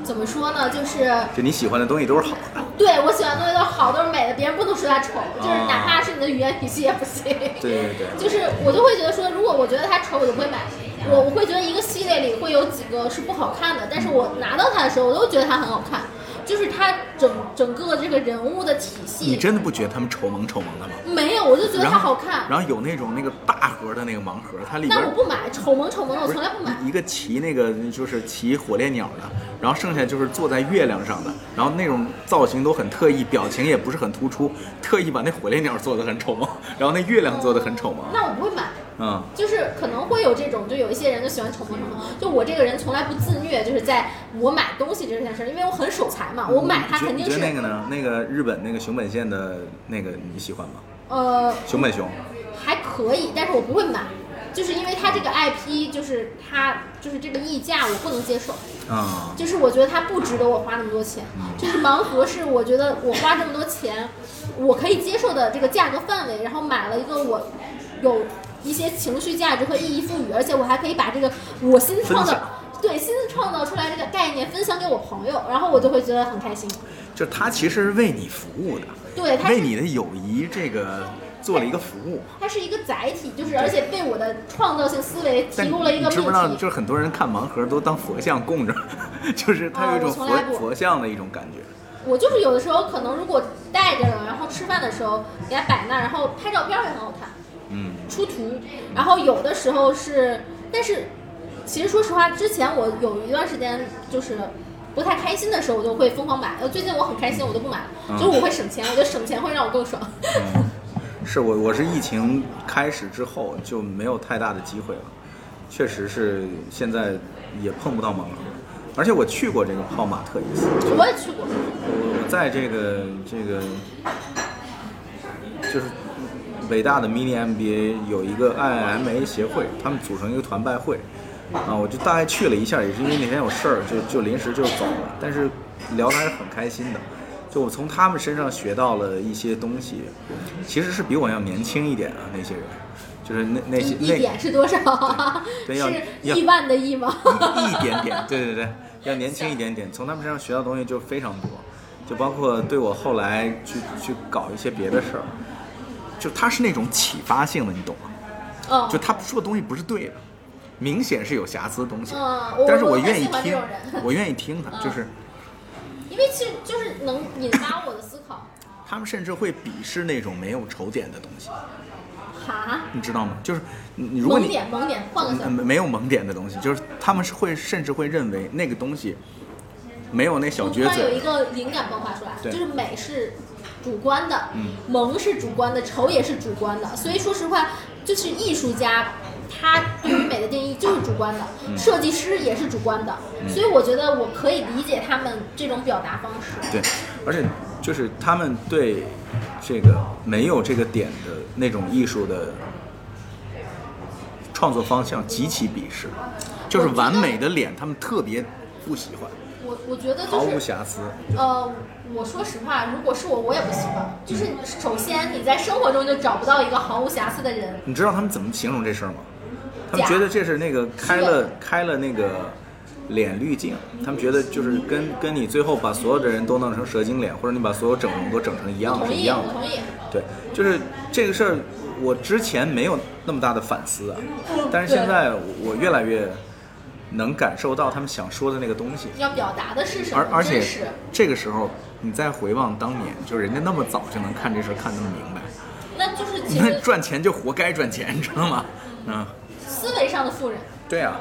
Speaker 3: 怎么说呢，就是
Speaker 1: 就你喜欢的东西都是好的。
Speaker 3: 对我喜欢的东西都好，都是美的，别人不能说它丑，就是
Speaker 1: 啊
Speaker 3: 哪怕是你的语言体系也不行。
Speaker 1: 对对对。[laughs]
Speaker 3: 就是我就会觉得说，如果我觉得它丑，我就不会买。我我会觉得一个系列里会有几个是不好看的，但是我拿到它的时候，我都觉得它很好看。就是他整整个这个人物的体系，
Speaker 1: 你真的不觉得他们丑萌丑萌的吗？
Speaker 3: 没有，我就觉得
Speaker 1: 然后
Speaker 3: 它好看。
Speaker 1: 然后有那种那个大盒的那个盲盒，它里边
Speaker 3: 但我不买，丑萌丑萌的我从来不买。
Speaker 1: 一一个骑那个就是骑火烈鸟的，然后剩下就是坐在月亮上的，然后那种造型都很特意，表情也不是很突出，特意把那火烈鸟做的很丑萌，然后那月亮做的很丑萌。
Speaker 3: 那我不会买，
Speaker 1: 嗯，
Speaker 3: 就是可能会有这种，就有一些人就喜欢丑萌丑萌。就我这个人从来不自虐，就是在我买东西这件事儿，因为我很守财嘛，我买它肯定是
Speaker 1: 得那个呢？那个日本那个熊本县的那个你喜欢吗？
Speaker 3: 呃
Speaker 1: 熊本熊，
Speaker 3: 还可以，但是我不会买，就是因为它这个 IP 就是它就是这个溢价我不能接受，
Speaker 1: 啊、
Speaker 3: 就是我觉得它不值得我花那么多钱。就是盲盒是我觉得我花这么多钱，我可以接受的这个价格范围，然后买了一个我有一些情绪价值和意义赋予，而且我还可以把这个我新创造。对，新创造出来这个概念分享给我朋友，然后我就会觉得很开心。
Speaker 1: 就它其实是为你服务的，
Speaker 3: 对，
Speaker 1: 为你的友谊这个做了一个服务。
Speaker 3: 它是一个载体，就是而且为我的创造性思维提
Speaker 1: 但
Speaker 3: 供了一个命
Speaker 1: 你知不知道，
Speaker 3: 题。
Speaker 1: 就是很多人看盲盒都当佛像供着，[laughs] 就是它有一种佛、佛像的一种感觉。
Speaker 3: 我就是有的时候可能如果带着了，然后吃饭的时候给它摆那儿，然后拍照片儿也很好看，
Speaker 1: 嗯，
Speaker 3: 出图。然后有的时候是，但是其实说实话，之前我有一段时间就是不太开心的时候，我就会疯狂买。呃，最近我很开心，我都不买了，
Speaker 1: 嗯
Speaker 3: 就是我会省钱，我觉得省钱会让我更爽。
Speaker 1: 是我我是疫情开始之后就没有太大的机会了，确实是现在也碰不到盲盒。而且我去过这个泡马特一次，
Speaker 3: 我也去过，
Speaker 1: 我我在这个这个就是伟大的 Mini MBA 有一个 IMA 协会，他们组成一个团拜会啊，我就大概去了一下，也是因为那天有事儿，就就临时就走了，但是聊得还是很开心的。就我从他们身上学到了一些东西，其实是比我要年轻一点啊，那些人，就是那那些
Speaker 3: 一
Speaker 1: 那
Speaker 3: 点是多少？
Speaker 1: 对要
Speaker 3: 亿万的亿吗？
Speaker 1: 一一点点，对对对，要年轻一点点。从他们身上学到的东西就非常多，就包括对我后来去去搞一些别的事儿，就他是那种启发性的，你懂吗？
Speaker 3: 嗯，
Speaker 1: 就他说的东西不是对的，明显是有瑕疵的东西，
Speaker 3: 嗯
Speaker 1: 但是
Speaker 3: 我
Speaker 1: 愿意听我愿意听他，
Speaker 3: 嗯
Speaker 1: 就是
Speaker 3: 因为其实就是能引发我的思考。
Speaker 1: 他们甚至会鄙视那种没有丑点的东西，
Speaker 3: 哈，
Speaker 1: 你知道吗？就是你你如果
Speaker 3: 萌
Speaker 1: 你
Speaker 3: 点萌点，换个。
Speaker 1: 没有萌点的东西，就是他们是会甚至会认为那个东西没有那小撅嘴，
Speaker 3: 然有一个灵感迸发出来，就是美是主观的，
Speaker 1: 嗯
Speaker 3: 萌是主观的，丑也是主观的。所以说实话，就是艺术家他对于美的定义就是主观的，
Speaker 1: 嗯
Speaker 3: 设计师也是主观的。所以我觉得我可以理解他们这种表达方式。
Speaker 1: 对，而且就是他们对这个没有这个点的那种艺术的创作方向极其鄙视，就是完美的脸，他们特别不喜欢，
Speaker 3: 我我觉得
Speaker 1: 毫无瑕疵。
Speaker 3: 呃，我说实话，如果是我，我也不喜欢。就是首先你在生活中就找不到一个毫无瑕疵的人，
Speaker 1: 你知道他们怎么形容这事儿吗？他们觉得这是那个开了开了那个脸滤镜，他们觉得就是跟跟你最后把所有的人都弄成蛇精脸，或者你把所有整容都整成一样是一样的。
Speaker 3: 我同意。
Speaker 1: 对，就是这个事儿，我之前没有那么大的反思啊，但是现在我越来越能感受到他们想说的那个东西，
Speaker 3: 要表达的是什么？
Speaker 1: 而而且这个时候你再回望当年，就是人家那么早就能看这事儿看那么明白，
Speaker 3: 那就是其
Speaker 1: 那
Speaker 3: 实
Speaker 1: 赚钱就活该赚钱，你知道吗？嗯，
Speaker 3: 思维上的富人，
Speaker 1: 对啊，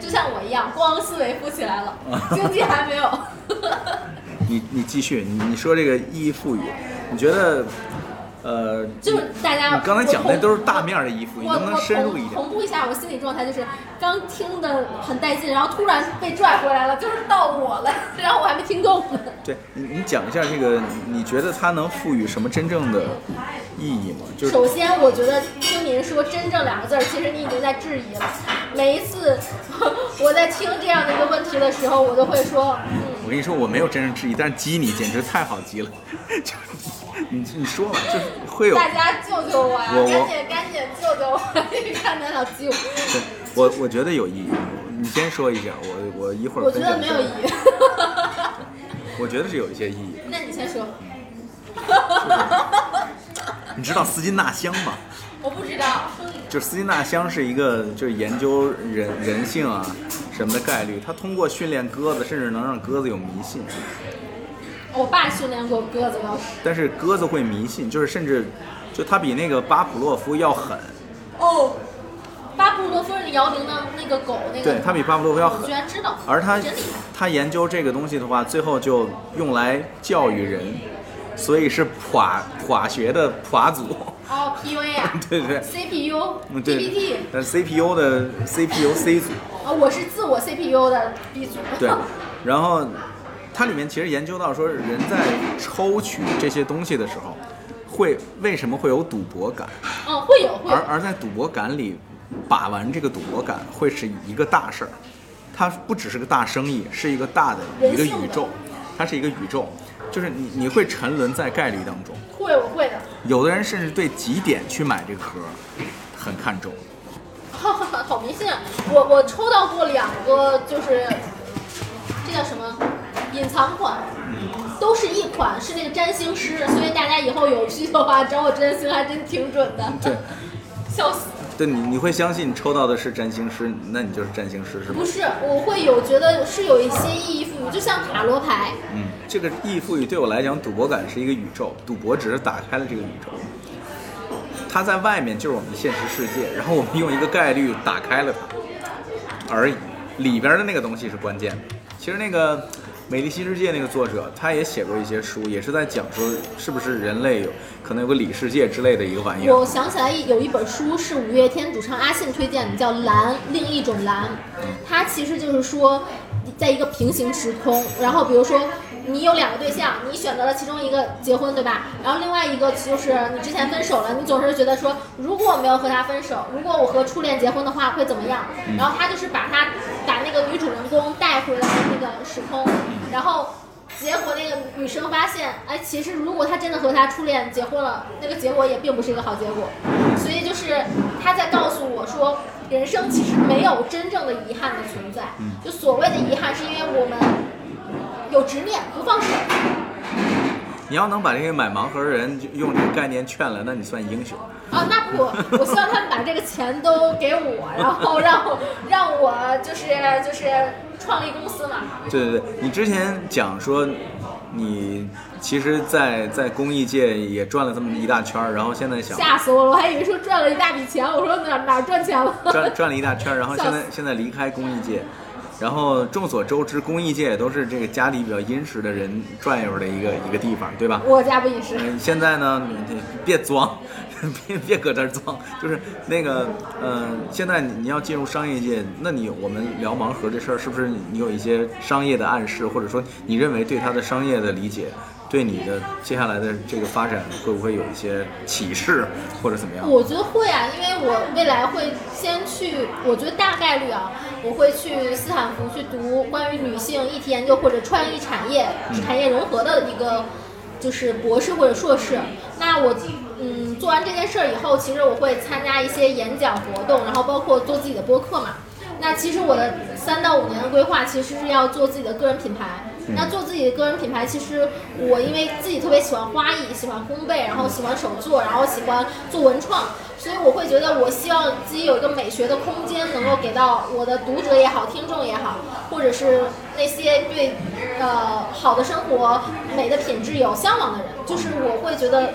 Speaker 3: 就像我一样，光思维富起来了，[laughs] 经济还没有。
Speaker 1: 你你继续，你你说这个意义赋予，你觉得，呃，
Speaker 3: 就是大家，
Speaker 1: 你刚才讲的都是大面儿的衣服，你能不能深入一点？
Speaker 3: 同同步一下我心理状态，就是刚听的很带劲，然后突然被拽回来了，就是到我了，然后我还没听够呢。
Speaker 1: 对你，你讲一下这个，你觉得它能赋予什么真正的意义吗？就是
Speaker 3: 首先，我觉得听您说“真正”两个字儿，其实你已经在质疑了。每一次我在听这样的一个问题的时候，我都会说，嗯，
Speaker 1: 我跟你说，我没有真正质疑，但是激你简直太好激了，就 [laughs] 是你 [laughs] 你说吧，就是会有，
Speaker 3: 大家救救我呀！
Speaker 1: 我我
Speaker 3: 赶紧赶紧救救我！[laughs] 你看咱老激我，
Speaker 1: 对我我觉得有意义。你先说一下，我我一会儿
Speaker 3: 我觉得没有意义。
Speaker 1: 我觉得是有一些意义。
Speaker 3: 那你先说，
Speaker 1: 你知道斯金纳香吗？
Speaker 3: 我不知道。
Speaker 1: 就斯金纳香是一个就是研究人人性啊什么的概率，他通过训练鸽子，甚至能让鸽子有迷信。
Speaker 3: 我爸训练过鸽子。
Speaker 1: 但是鸽子会迷信，就是甚至就他比那个巴甫洛夫要狠，
Speaker 3: 哦，巴甫洛夫是姚明的那个狗，那个
Speaker 1: 对他比巴甫洛夫要
Speaker 3: 我
Speaker 1: 狠
Speaker 3: 居然知道，
Speaker 1: 而他。他研究这个东西的话，最后就用来教育人，所以是垮垮学的垮组。
Speaker 3: 哦，PUA 啊 [laughs]
Speaker 1: 对对对
Speaker 3: ，，CPU、
Speaker 1: 嗯对
Speaker 3: PPT，
Speaker 1: 但 CPU 的 CPU C 组，
Speaker 3: 啊，我是自我 CPU 的 B 组。
Speaker 1: 对，[laughs] 然后它里面其实研究到说，人在抽取这些东西的时候，会为什么会有赌博感？
Speaker 3: 哦，会有会有
Speaker 1: 而。而在赌博感里，把玩这个赌博感会是一个大事儿，它不只是个大生意，是一个大的一个宇宙，它是一个宇宙，就是你你会沉沦在概率当中。
Speaker 3: 会，我会的。
Speaker 1: 有的人甚至对几点去买这个盒很看重，
Speaker 3: 哈哈哈，好迷信啊！我我抽到过两个，就是这叫什么隐藏款，都是一款，是那个占星师，所以大家以后有需求的话找我占星还真挺准的。
Speaker 1: 对，
Speaker 3: 笑死！
Speaker 1: 对你你会相信你抽到的是占星师，那你就是占星师是吗
Speaker 3: 不？是，我会有觉得是有一些意义赋予，就像塔罗牌，
Speaker 1: 嗯，这个意义赋予对我来讲，赌博感是一个宇宙，赌博只是打开了这个宇宙，它在外面就是我们的现实世界，然后我们用一个概率打开了它而已，里边的那个东西是关键。其实那个美丽新世界》那个作者，他也写过一些书，也是在讲说是不是人类有可能有个里世界之类的一个玩意儿。
Speaker 3: 我想起来有一本书是五月天主唱阿信推荐的，叫《蓝》，另一种蓝。它其实就是说，在一个平行时空，然后比如说你有两个对象，你选择了其中一个结婚，对吧？然后另外一个就是你之前分手了，你总是觉得说，如果我没有和他分手，如果我和初恋结婚的话会怎么样？然后他就是把他个女主人公带回来那个时空，然后。结果那个女生发现，哎，其实如果她真的和她初恋结婚了，那个结果也并不是一个好结果。所以就是她在告诉我说，人生其实没有真正的遗憾的存在。就所谓的遗憾，是因为我们有执念，不放手。
Speaker 1: 你要能把这些买盲盒的人用这个概念劝了，那你算英雄。
Speaker 3: 啊，那不，我希望他们把这个钱都给我，然后让我让我就是就是创立公司嘛。
Speaker 1: 对对对，你之前讲说，你其实在，在公益界也转了这么一大圈儿，然后现在想
Speaker 3: 吓死我了，我还以为说赚了一大笔钱，我说哪哪赚钱了？
Speaker 1: 赚赚了一大圈儿，然后 [laughs] 现在现在离开公益界。然后众所周知，公益界也都是这个家里比较殷实的人转悠的一个一个地方，对吧？
Speaker 3: 我家不殷实。
Speaker 1: 现在呢，你别装，[laughs] 别别搁这儿装，就是那个，嗯，现在你要进入商业界，那你我们聊盲盒这事儿，是不是你有一些商业的暗示，或者说你认为对它的商业的理解？对你的接下来的这个发展会不会有一些启示或者怎么样？
Speaker 3: 我觉得会啊，因为我未来会先去，我觉得大概率啊，我会去斯坦福去读关于女性议题研究或者创意产业产业融合的一个就是博士或者硕士。那我嗯做完这件事儿以后，其实我会参加一些演讲活动，然后包括做自己的播客嘛。那其实我的三到五年的规划其实是要做自己的个人品牌。那做自己的个人品牌，其实我因为自己特别喜欢花艺，喜欢烘焙，然后喜欢手作，然后喜欢做文创，所以我会觉得我希望自己有一个美学的空间，能够给到我的读者也好，听众也好，或者是那些对呃好的生活、美的品质有向往的人，就是我会觉得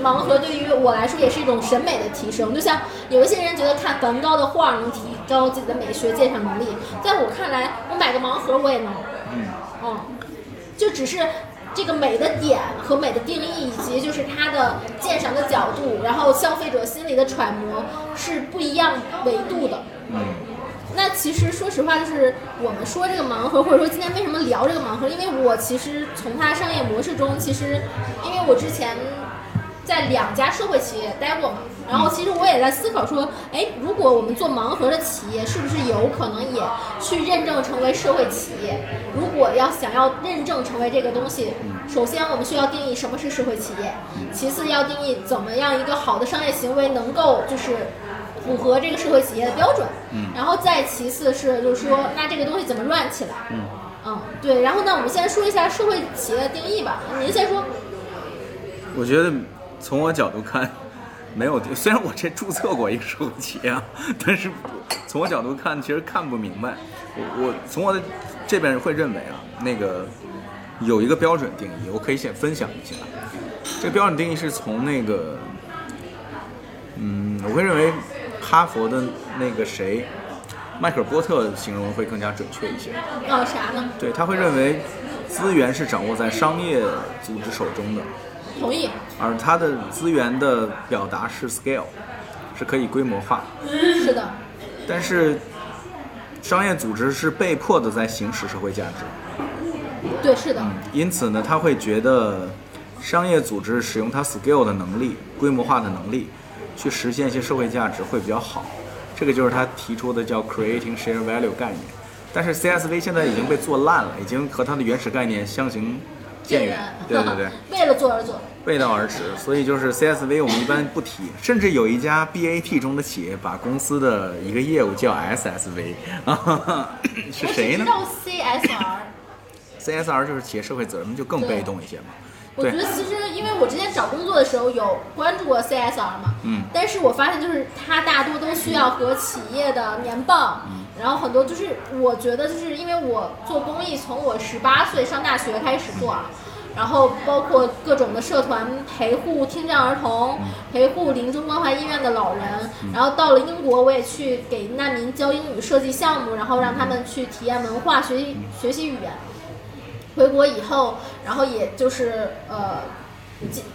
Speaker 3: 盲盒对于我来说也是一种审美的提升。就像有一些人觉得看梵高的画能提高自己的美学鉴赏能力，在我看来，我买个盲盒我也能。嗯，就只是这个美的点和美的定义，以及就是它的鉴赏的角度，然后消费者心理的揣摩是不一样维度的。
Speaker 1: 嗯，
Speaker 3: 那其实说实话，就是我们说这个盲盒，或者说今天为什么聊这个盲盒，因为我其实从它商业模式中，其实因为我之前。在两家社会企业待过嘛，然后其实我也在思考说，哎，如果我们做盲盒的企业，是不是有可能也去认证成为社会企业？如果要想要认证成为这个东西，首先我们需要定义什么是社会企业，其次要定义怎么样一个好的商业行为能够就是符合这个社会企业的标准，然后再其次是就是说，那这个东西怎么乱起来？嗯，对，然后呢，我们先说一下社会企业的定义吧，您先说。
Speaker 1: 我觉得。从我角度看，没有。[laughs] 虽然我这注册过一个手机啊，但是从我角度看，其实看不明白。我我从我的这边会认为啊，那个有一个标准定义，我可以先分享一下。这个标准定义是从那个，嗯，我会认为哈佛的那个谁，迈克尔波特形容会更加准确一些。
Speaker 3: 哦，啥呢？
Speaker 1: 对他会认为资源是掌握在商业组织手中的。
Speaker 3: 同意。
Speaker 1: 而它的资源的表达是 scale，是可以规模化。
Speaker 3: 是的。
Speaker 1: 但是，商业组织是被迫的在行使社会价值。
Speaker 3: 对，是的。
Speaker 1: 因此呢，他会觉得，商业组织使用它 scale 的能力、规模化的能力，去实现一些社会价值会比较好。这个就是他提出的叫 creating share value 概念。但是 CSV 现在已经被做烂了，已经和它的原始概念相形。渐远，对对对，[laughs]
Speaker 3: 为了做而做，
Speaker 1: 背道而驰，所以就是 CSV 我们一般不提，甚至有一家 BAT 中的企业把公司的一个业务叫 SSV，[laughs] 是谁呢？
Speaker 3: 知道 CSR，CSR
Speaker 1: 就是企业社会责任，就更被动一些嘛。
Speaker 3: 我觉得其实，因为我之前找工作的时候有关注过 CSR 嘛，
Speaker 1: 嗯，
Speaker 3: 但是我发现就是它大多都需要和企业的年报，然后很多就是我觉得就是因为我做公益，从我十八岁上大学开始做啊，然后包括各种的社团陪护听障儿童，陪护临终关怀医院的老人，然后到了英国，我也去给难民教英语设计项目，然后让他们去体验文化，学习学习语言。回国以后，然后也就是呃，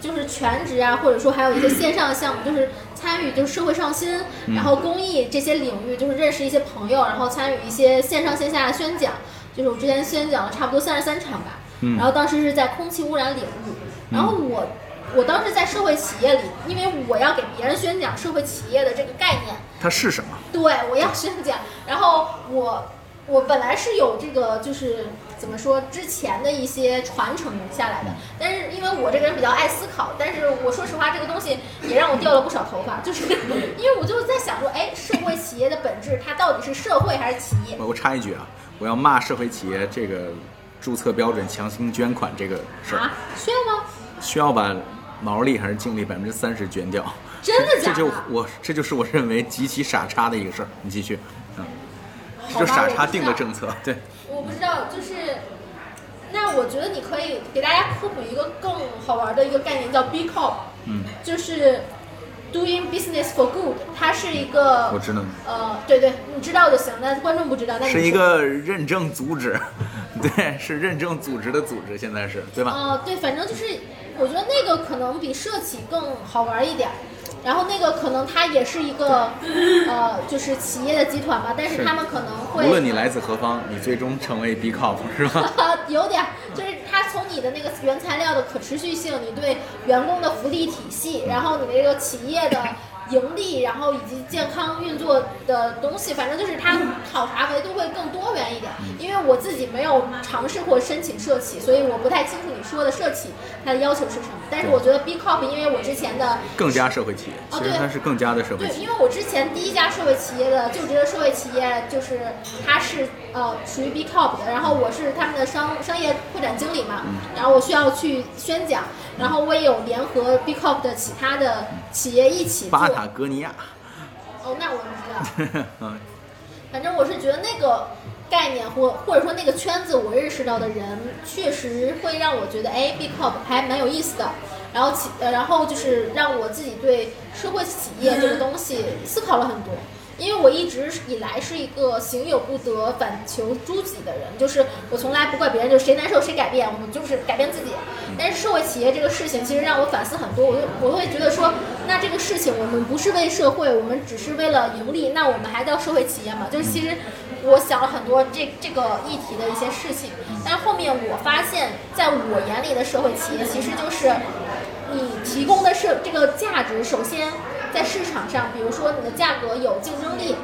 Speaker 3: 就是全职啊，或者说还有一些线上项目，就是参与就是社会创新，然后公益这些领域，就是认识一些朋友，然后参与一些线上线下的宣讲。就是我之前宣讲了差不多三十三场吧，然后当时是在空气污染领域，然后我我当时在社会企业里，因为我要给别人宣讲社会企业的这个概念，
Speaker 1: 它是什么？
Speaker 3: 对，我要宣讲，然后我我本来是有这个就是怎么说之前的一些传承下来的，但是因为我这个人比较爱思考，但是我说实话，这个东西也让我掉了不少头发，就是因为我就在想说，哎，社会企业的本质它到底是社会还是企业？
Speaker 1: 我插一句啊。我要骂社会企业这个注册标准强行捐款这个事儿
Speaker 3: 啊？需要吗？
Speaker 1: 需要把毛利还是净利百分之三十捐掉？[laughs]
Speaker 3: 真的假
Speaker 1: 的？这就我这就是我认为极其傻叉的一个事儿。你继续，嗯，就傻叉定的政策，对。
Speaker 3: 我不知道，就是那我觉得你可以给大家科普一个更好玩的一个概念，叫 B Corp，
Speaker 1: 嗯，
Speaker 3: 就是。Doing business for good，它是一个
Speaker 1: 我知道。
Speaker 3: 呃，对对，你知道就行。那观众不知道，那
Speaker 1: 是一个认证组织，[laughs] 对，是认证组织的组织，现在是对吧？
Speaker 3: 哦，对，反正就是，我觉得那个可能比社企更好玩一点。然后那个可能它也是一个，呃，就是企业的集团吧，但是他们可能会
Speaker 1: 无论你来自何方，你最终成为 B Corp 是吧？[laughs]
Speaker 3: 有点，就是它从你的那个原材料的可持续性，你对员工的福利体系，然后你这个企业的。盈利，然后以及健康运作的东西，反正就是它考察维度会更多元一点。因为我自己没有尝试过申请社企，所以我不太清楚你说的社企它的要求是什么。但是我觉得 B Corp，因为我之前的
Speaker 1: 更加社会企业，其实它是更加的社会。
Speaker 3: 对，因为我之前第一家社会企业的就职的社会企业，就是它是呃属于 B Corp 的，然后我是他们的商商业会展经理嘛，然后我需要去宣讲。然后我也有联合 B Corp 的其他的企业一起做。
Speaker 1: 巴塔哥尼亚。
Speaker 3: 哦，那我不知道。[laughs] 嗯。反正我是觉得那个概念或或者说那个圈子，我认识到的人确实会让我觉得，哎，B Corp 还蛮有意思的。然后起，然后就是让我自己对社会企业这个东西思考了很多。因为我一直以来是一个行有不得，反求诸己的人，就是我从来不怪别人，就谁难受谁改变，我们就是改变自己。但是社会企业这个事情，其实让我反思很多，我就我会觉得说，那这个事情我们不是为社会，我们只是为了盈利，那我们还叫社会企业吗？就是其实我想了很多这这个议题的一些事情，但后面我发现，在我眼里的社会企业，其实就是你提供的是这个价值，首先。在市场上，比如说你的价格有竞争力，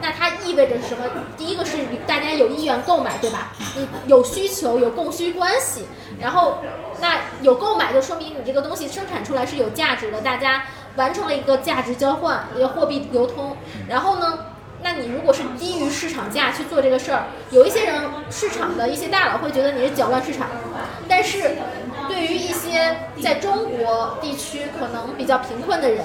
Speaker 3: 那它意味着什么？第一个是大家有意愿购买，对吧？你有需求，有供需关系，然后那有购买就说明你这个东西生产出来是有价值的，大家完成了一个价值交换，一个货币流通。然后呢，那你如果是低于市场价去做这个事儿，有一些人市场的一些大佬会觉得你是搅乱市场，但是对于一些在中国地区可能比较贫困的人。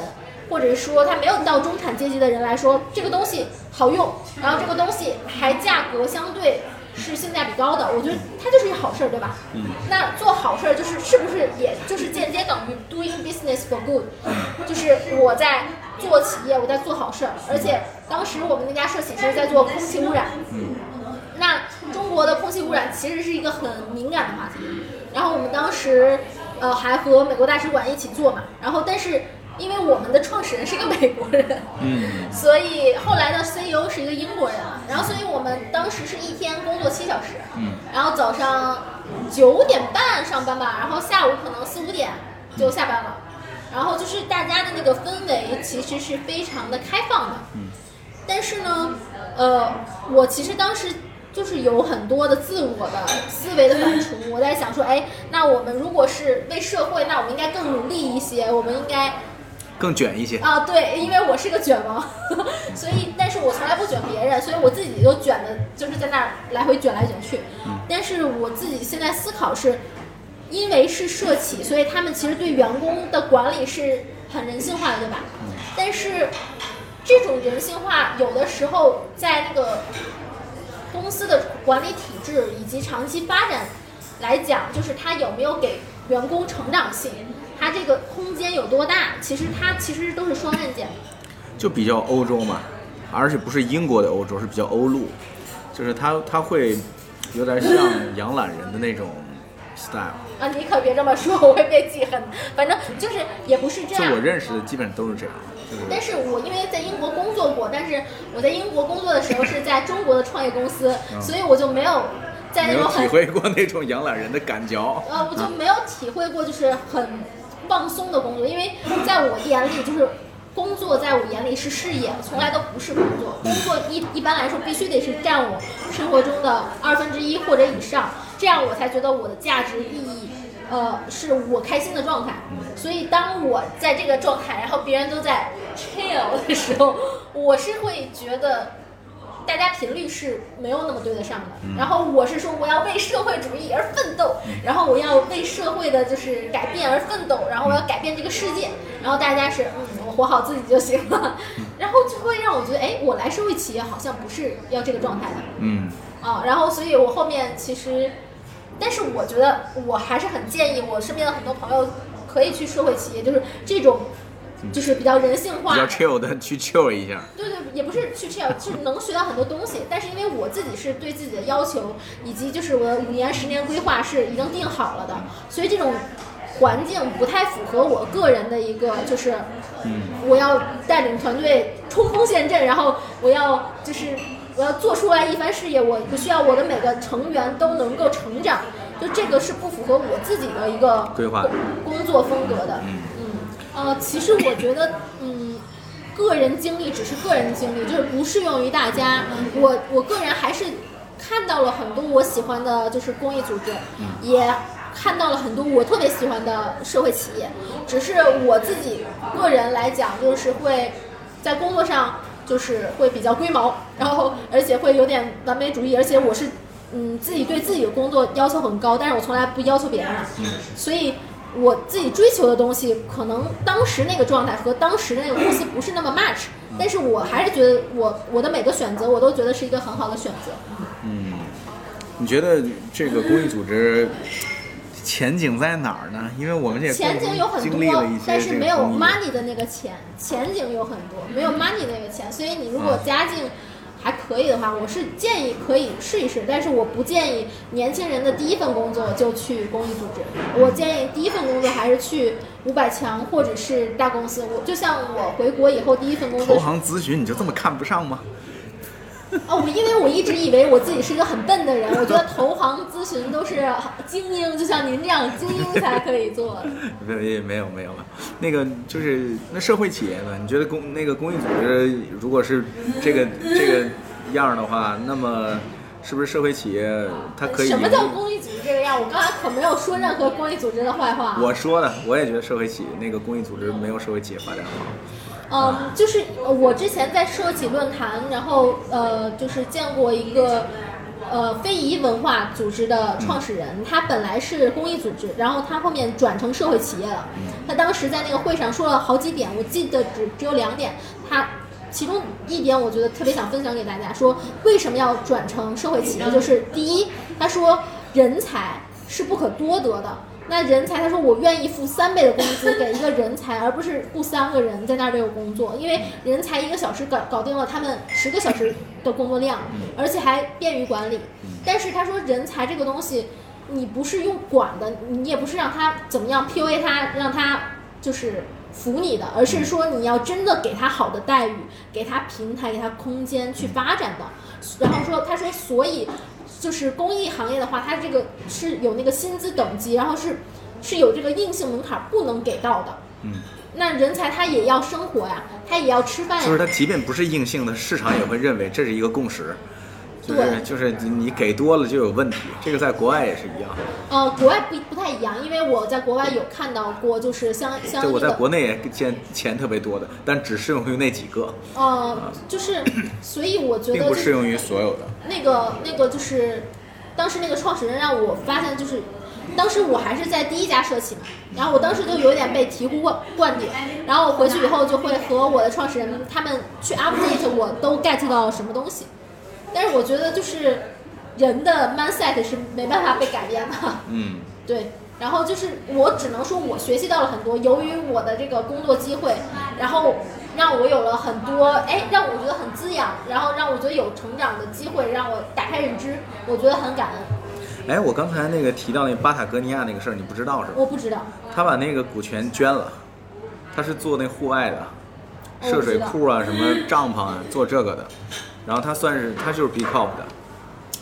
Speaker 3: 或者说他没有到中产阶级的人来说，这个东西好用，然后这个东西还价格相对是性价比高的，我觉得它就是一好事儿，对吧？
Speaker 1: 嗯。
Speaker 3: 那做好事儿就是是不是也就是间接等于 doing business for good？就是我在做企业，我在做好事儿，而且当时我们那家社企是在做空气污染。
Speaker 1: 嗯。
Speaker 3: 那中国的空气污染其实是一个很敏感的话题，然后我们当时呃还和美国大使馆一起做嘛，然后但是。因为我们的创始人是一个美国人，
Speaker 1: 嗯，
Speaker 3: 所以后来的 CEO 是一个英国人，然后所以我们当时是一天工作七小时，
Speaker 1: 嗯，
Speaker 3: 然后早上九点半上班吧，然后下午可能四五点就下班了，然后就是大家的那个氛围其实是非常的开放的，
Speaker 1: 嗯，
Speaker 3: 但是呢，呃，我其实当时就是有很多的自我的思维的反刍，[laughs] 我在想说，哎，那我们如果是为社会，那我们应该更努力一些，我们应该。
Speaker 1: 更卷一些
Speaker 3: 啊，对，因为我是个卷王，[laughs] 所以，但是我从来不卷别人，所以我自己就卷的，就是在那儿来回卷来卷去。但是我自己现在思考是，因为是社企，所以他们其实对员工的管理是很人性化的，对吧？但是这种人性化有的时候在那个公司的管理体制以及长期发展来讲，就是他有没有给员工成长性。它这个空间有多大？其实它其实都是双刃剑，
Speaker 1: 就比较欧洲嘛，而且不是英国的欧洲，是比较欧陆，就是它它会有点像 [laughs] 养懒人的那种 style。
Speaker 3: 啊，你可别这么说，我会被记恨。反正就是也不是这样。
Speaker 1: 就我认识的基本上都是这样。
Speaker 3: 但是我因为在英国工作过，但是我在英国工作的时候是在中国的创业公司，[laughs] 所以我就没有在那种很
Speaker 1: 体会过那种养懒人的感觉。
Speaker 3: 呃，我就没有体会过就是很放松的工作，因为在我眼里就是。工作在我眼里是事业，从来都不是工作。工作一一般来说必须得是占我生活中的二分之一或者以上，这样我才觉得我的价值意义，呃，是我开心的状态。所以当我在这个状态，然后别人都在 chill 的时候，我是会觉得。大家频率是没有那么对得上的。然后我是说我要为社会主义而奋斗，然后我要为社会的就是改变而奋斗，然后我要改变这个世界。然后大家是嗯，我活好自己就行了。[laughs] 然后就会让我觉得，哎，我来社会企业好像不是要这个状态的。
Speaker 1: 嗯，
Speaker 3: 啊，然后所以我后面其实，但是我觉得我还是很建议我身边的很多朋友可以去社会企业，就是这种。就是比较人性化
Speaker 1: 比较，chill 的去 chill 一下。
Speaker 3: 对对，也不是去 chill，是能学到很多东西。但是因为我自己是对自己的要求，以及就是我的五年、十年规划是已经定好了的，所以这种环境不太符合我个人的一个，就是我要带领团队冲锋陷阵，然后我要就是我要做出来一番事业，我我需要我的每个成员都能够成长，就这个是不符合我自己的一个
Speaker 1: 规划
Speaker 3: 工工作风格的。
Speaker 1: 嗯
Speaker 3: 呃，其实我觉得，嗯，个人经历只是个人经历，就是不适用于大家。我我个人还是看到了很多我喜欢的，就是公益组织，也看到了很多我特别喜欢的社会企业。只是我自己个人来讲，就是会在工作上就是会比较龟毛，然后而且会有点完美主义，而且我是嗯自己对自己的工作要求很高，但是我从来不要求别人的，所以。我自己追求的东西，可能当时那个状态和当时的那个公司不是那么 match，但是我还是觉得我我的每个选择，我都觉得是一个很好的选择。嗯。
Speaker 1: 你觉得这个公益组织前景在哪儿呢？因为我们也
Speaker 3: 前景有很
Speaker 1: 经历了一些，
Speaker 3: 多但是没有 money 的那个钱，前景有很多，没有 money 的那个钱，所以你如果家境还可以的话，我是建议可以试一试，但是我不建议年轻人的第一份工作就去公益组织，我建议第一份工作还是去五百强或者是大公司。我就像我回国以后第一份工作
Speaker 1: 投行咨询，你就这么看不上吗？
Speaker 3: 哦，我因为我一直以为我自己是一个很笨的人，我觉得投行咨询都是精英，就像您这样精英才可以做。[laughs]
Speaker 1: 没有没有没有了，那个就是那社会企业呢？你觉得公那个公益组织如果是这个这个样儿的话，那么是不是社会企业它可以
Speaker 3: 什么叫公益组织这个样？我刚才可没有说任何公益组织的坏话。
Speaker 1: 我说的，我也觉得社会企业那个公益组织没有社会企业发展好。
Speaker 3: 嗯，就是呃我之前在社企论坛，然后呃，就是见过一个呃非遗文化组织的创始人，他本来是公益组织，然后他后面转成社会企业了。他当时在那个会上说了好几点，我记得只只有两点，他。其中一点我觉得特别想分享给大家，说为什么要转成社会企业？就是第一，他说人才是不可多得的，那人才，他说我愿意付三倍的工资给一个人才，而不是雇三个人在那儿这个工作，因为人才一个小时搞搞定了他们十个小时的工作量，而且还便于管理。但是他说人才这个东西，你不是用管的，你也不是让他怎么样 PUA 他，让他就是服你的，而是说你要真的给他好的待遇，给他平台，给他空间去发展的。然后说，他说，所以就是公益行业的话，它这个是有那个薪资等级，然后是是有这个硬性门槛不能给到的。
Speaker 1: 嗯，
Speaker 3: 那人才他也要生活呀，他也要吃饭呀。
Speaker 1: 就是他即便不是硬性的，市场也会认为这是一个共识。就是
Speaker 3: 对
Speaker 1: 就是你你给多了就有问题，这个在国外也是一样。
Speaker 3: 呃，国外不不太一样，因为我在国外有看到过，就是相相
Speaker 1: 对我在，国内也见钱特别多的，但只适用于那几个，
Speaker 3: 呃，就是，[clears throat] 所以我觉得就是
Speaker 1: 并不适用于所有的。
Speaker 3: 那个那个就是，当时那个创始人让我发现就是，当时我还是在第一家社企嘛，然后我当时就有点被醍醐灌灌顶，然后我回去以后就会和我的创始人他们去 update 我都 get 到什么东西，但是我觉得就是人的 mindset 是没办法被改变的，
Speaker 1: 嗯，
Speaker 3: 对，然后就是我只能说我学习到了很多，由于我的这个工作机会，然后让我有了很多，哎，让我觉得很滋养，然后让我觉得有成长的机会，让我打开认知，我觉得很感恩。
Speaker 1: 哎，我刚才那个提到那巴塔哥尼亚那个事儿，你不知道是吧？
Speaker 3: 我不知道。
Speaker 1: 他把那个股权捐了，他是做那户外的，
Speaker 3: 哦
Speaker 1: 涉水库啊，什么帐篷啊，做这个的。然后他算是他就是 B Corp 的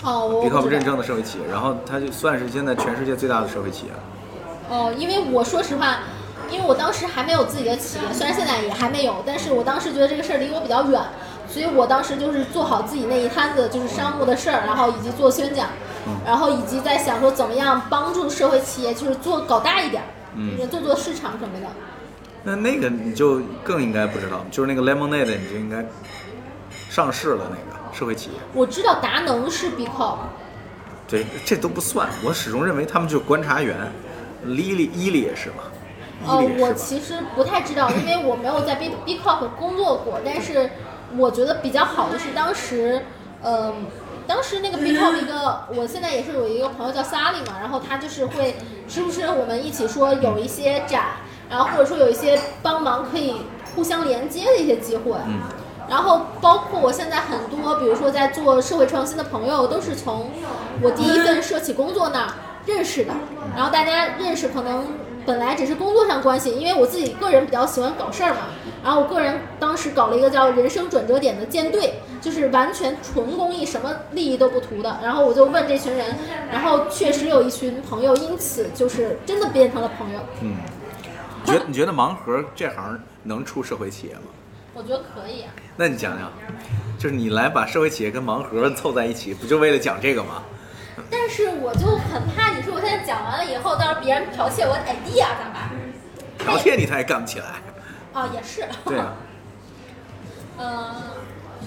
Speaker 3: 哦，我
Speaker 1: ，B Corp 认证的社会企业，然后他就算是现在全世界最大的社会企业。
Speaker 3: 哦，因为我说实话，因为我当时还没有自己的企业，虽然现在也还没有，但是我当时觉得这个事儿离我比较远，所以我当时就是做好自己那一摊子就是商务的事儿，然后以及做宣讲，然后以及在想说怎么样帮助社会企业就是做搞大一点，
Speaker 1: 嗯
Speaker 3: 就是做做市场什么的。
Speaker 1: 那那个你就更应该不知道，就是那个 Lemonade 你就应该上市了那个社会企业。
Speaker 3: 我知道达能是 B Corp，
Speaker 1: 对，这都不算。我始终认为他们就是观察员，伊利伊利也是吧？
Speaker 3: 哦，我？其实不太知道，因为我没有在 B B Corp 工作过。但是我觉得比较好的是当时，嗯、当时那个 B Corp 一个，我现在也是有一个朋友叫 Sally 嘛，然后他就是会时不时我们一起说有一些展，然后或者说有一些帮忙可以互相连接的一些机会。
Speaker 1: 嗯
Speaker 3: 然后包括我现在很多，比如说在做社会创新的朋友，都是从我第一份社企工作那儿认识的。然后大家认识可能本来只是工作上关系，因为我自己个人比较喜欢搞事儿嘛。然后我个人当时搞了一个叫“人生转折点”的舰队，就是完全纯公益，什么利益都不图的。然后我就问这群人，然后确实有一群朋友因此就是真的变成了朋友。
Speaker 1: 嗯，你觉得你觉得盲盒这行能出社会企业吗？
Speaker 3: 我觉得可以啊。
Speaker 1: 那你讲讲，就是你来把社会企业跟盲盒凑在一起，不就为了讲这个吗？
Speaker 3: 但是我就很怕，你说我现在讲完了以后，到时候别人剽窃我的 idea 咋办？
Speaker 1: 剽窃你他也干不起来。
Speaker 3: 啊，也是。
Speaker 1: 对啊，[laughs]
Speaker 3: 嗯，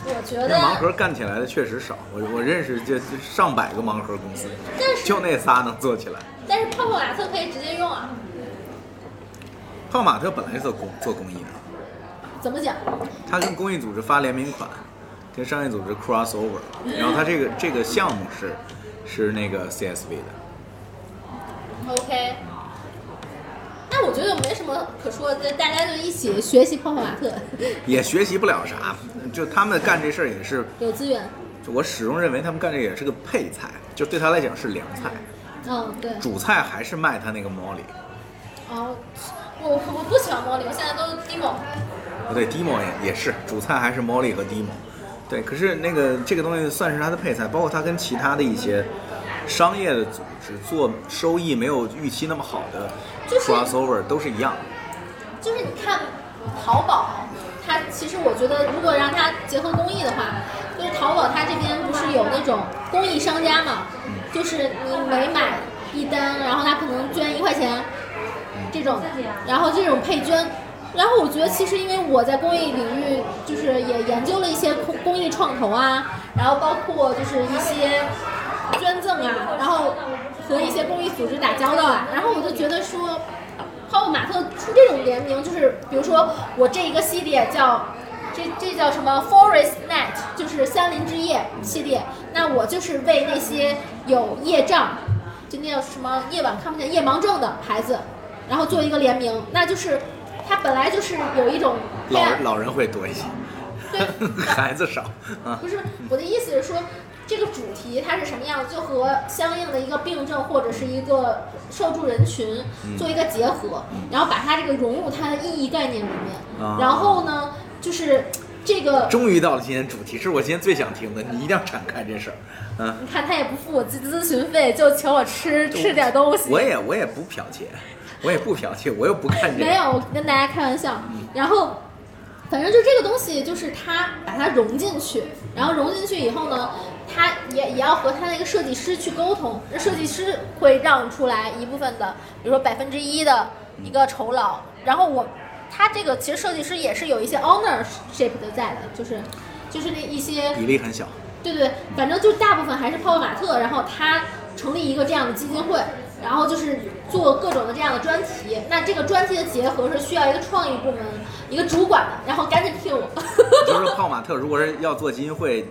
Speaker 3: 我觉得
Speaker 1: 盲盒干起来的确实少，我我认识就就上百个盲盒公司，
Speaker 3: 但是
Speaker 1: 就那仨能做起来。
Speaker 3: 但是泡泡玛特可以直接用啊。
Speaker 1: 泡玛特本来是做公做公益的，
Speaker 3: 怎么讲？
Speaker 1: 他跟公益组织发联名款，跟商业组织 cross over，然后他这个 [laughs] 这个项目是是那个 CSV 的。
Speaker 3: OK，那我觉得没什么可说的，大家就一起学习泡泡玛特，[laughs]
Speaker 1: 也学习不了啥，就他们干这事儿也是，
Speaker 3: 有资源。
Speaker 1: 我始终认为他们干这也是个配菜，就对他来讲是凉菜，
Speaker 3: 嗯，对。
Speaker 1: 主菜还是卖他那个 Molly。
Speaker 3: 哦，我我不喜欢毛里，我现在都 demo。
Speaker 1: 不对，Demo 也也是主菜还是 Molly 和 Demo。对，可是那个这个东西算是它的配菜，包括它跟其他的一些商业的组织做收益没有预期那么好的
Speaker 3: 就是
Speaker 1: crossover 都是一样。
Speaker 3: 就是你看淘宝，它其实我觉得，如果让它结合公益的话，就是淘宝它这边不是有那种公益商家嘛，就是你每买一单，然后它可能捐一块钱，这种，然后这种配捐。然后我觉得，其实因为我在公益领域，就是也研究了一些公公益创投啊，然后包括就是一些捐赠啊，然后和一些公益组织打交道啊，然后我就觉得说，泡泡玛特出这种联名，就是比如说我这一个系列叫这这叫什么 Forest Night，就是森林之夜系列，那我就是为那些有业障，就那叫什么夜晚看不见夜盲症的孩子，然后做一个联名，那就是它本来就是有一种
Speaker 1: 老人老人会多一些，[laughs]
Speaker 3: 对
Speaker 1: 孩子少啊。
Speaker 3: 不是我的意思是说，这个主题它是什么样，就和相应的一个病症或者是一个受助人群做一个结合，然后把它这个融入它的意义概念里面。
Speaker 1: 啊
Speaker 3: 然后呢，就是这个，
Speaker 1: 终于到了今天主题，是我今天最想听的，你一定要展开这事儿。嗯，
Speaker 3: 你看他也不付我咨咨询费，就请我吃吃点东西。
Speaker 1: 我也我也不剽窃，[laughs] 我也不剽窃，我又不看这个。
Speaker 3: 没有，我跟大家开玩笑。然后，反正就这个东西，就是它把它融进去，然后融进去以后呢，它也也要和他那个设计师去沟通，那设计师会让出来一部分的，比如说百分之一的一个酬劳，然后我，他这个其实设计师也是有一些 ownership 的在的，就是就是那一些
Speaker 1: 比例很小。
Speaker 3: 对对，反正就大部分还是泡泡玛特，然后他成立一个这样的基金会，然后就是做各种的这样的专题。那这个专题的结合是需要一个创意部门一个主管的，然后赶紧聘我，[laughs]
Speaker 1: 就是说泡玛特如果是要做基金会，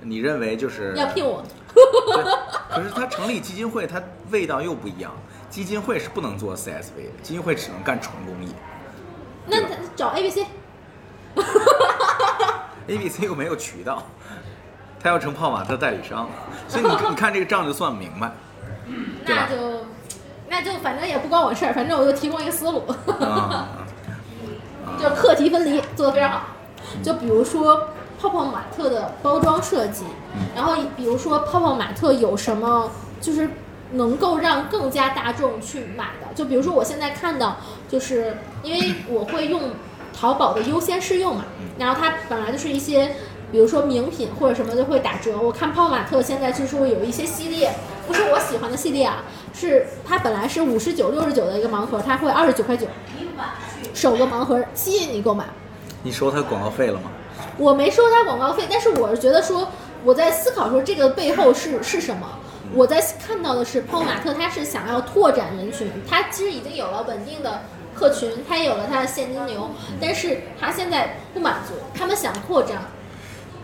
Speaker 1: 你认为就是
Speaker 3: 要聘我。
Speaker 1: 对，可是他成立基金会，它味道又不一样。基金会是不能做 CSV 的，基金会只能干纯公益。
Speaker 3: 那他找
Speaker 1: ABC，ABC [laughs] 又没有渠道，他要成泡玛特代理商，所以你你看这个账就算不明白。
Speaker 3: 那就那就反正也不关我事儿，反正我就提供一个思路，
Speaker 1: 啊，[laughs]
Speaker 3: 就是课题分离做得非常好。就比如说泡泡玛特的包装设计，然后比如说泡泡玛特有什么就是能够让更加大众去买的，就比如说我现在看到，就是因为我会用淘宝的优先试用嘛，然后它本来就是一些。比如说名品或者什么就会打折，我看泡泡玛特现在就是会有一些系列，不是我喜欢的系列啊，是它本来是五十九、六十九的一个盲盒，它会二十九块九，首个盲盒吸引你购买。
Speaker 1: 你收他广告费了吗？
Speaker 3: 我没收他广告费，但是我是觉得说，我在思考说这个背后是是什么。我在看到的是泡泡玛特，他是想要拓展人群，他其实已经有了稳定的客群，他也有了他的现金流，但是他现在不满足，他们想扩张。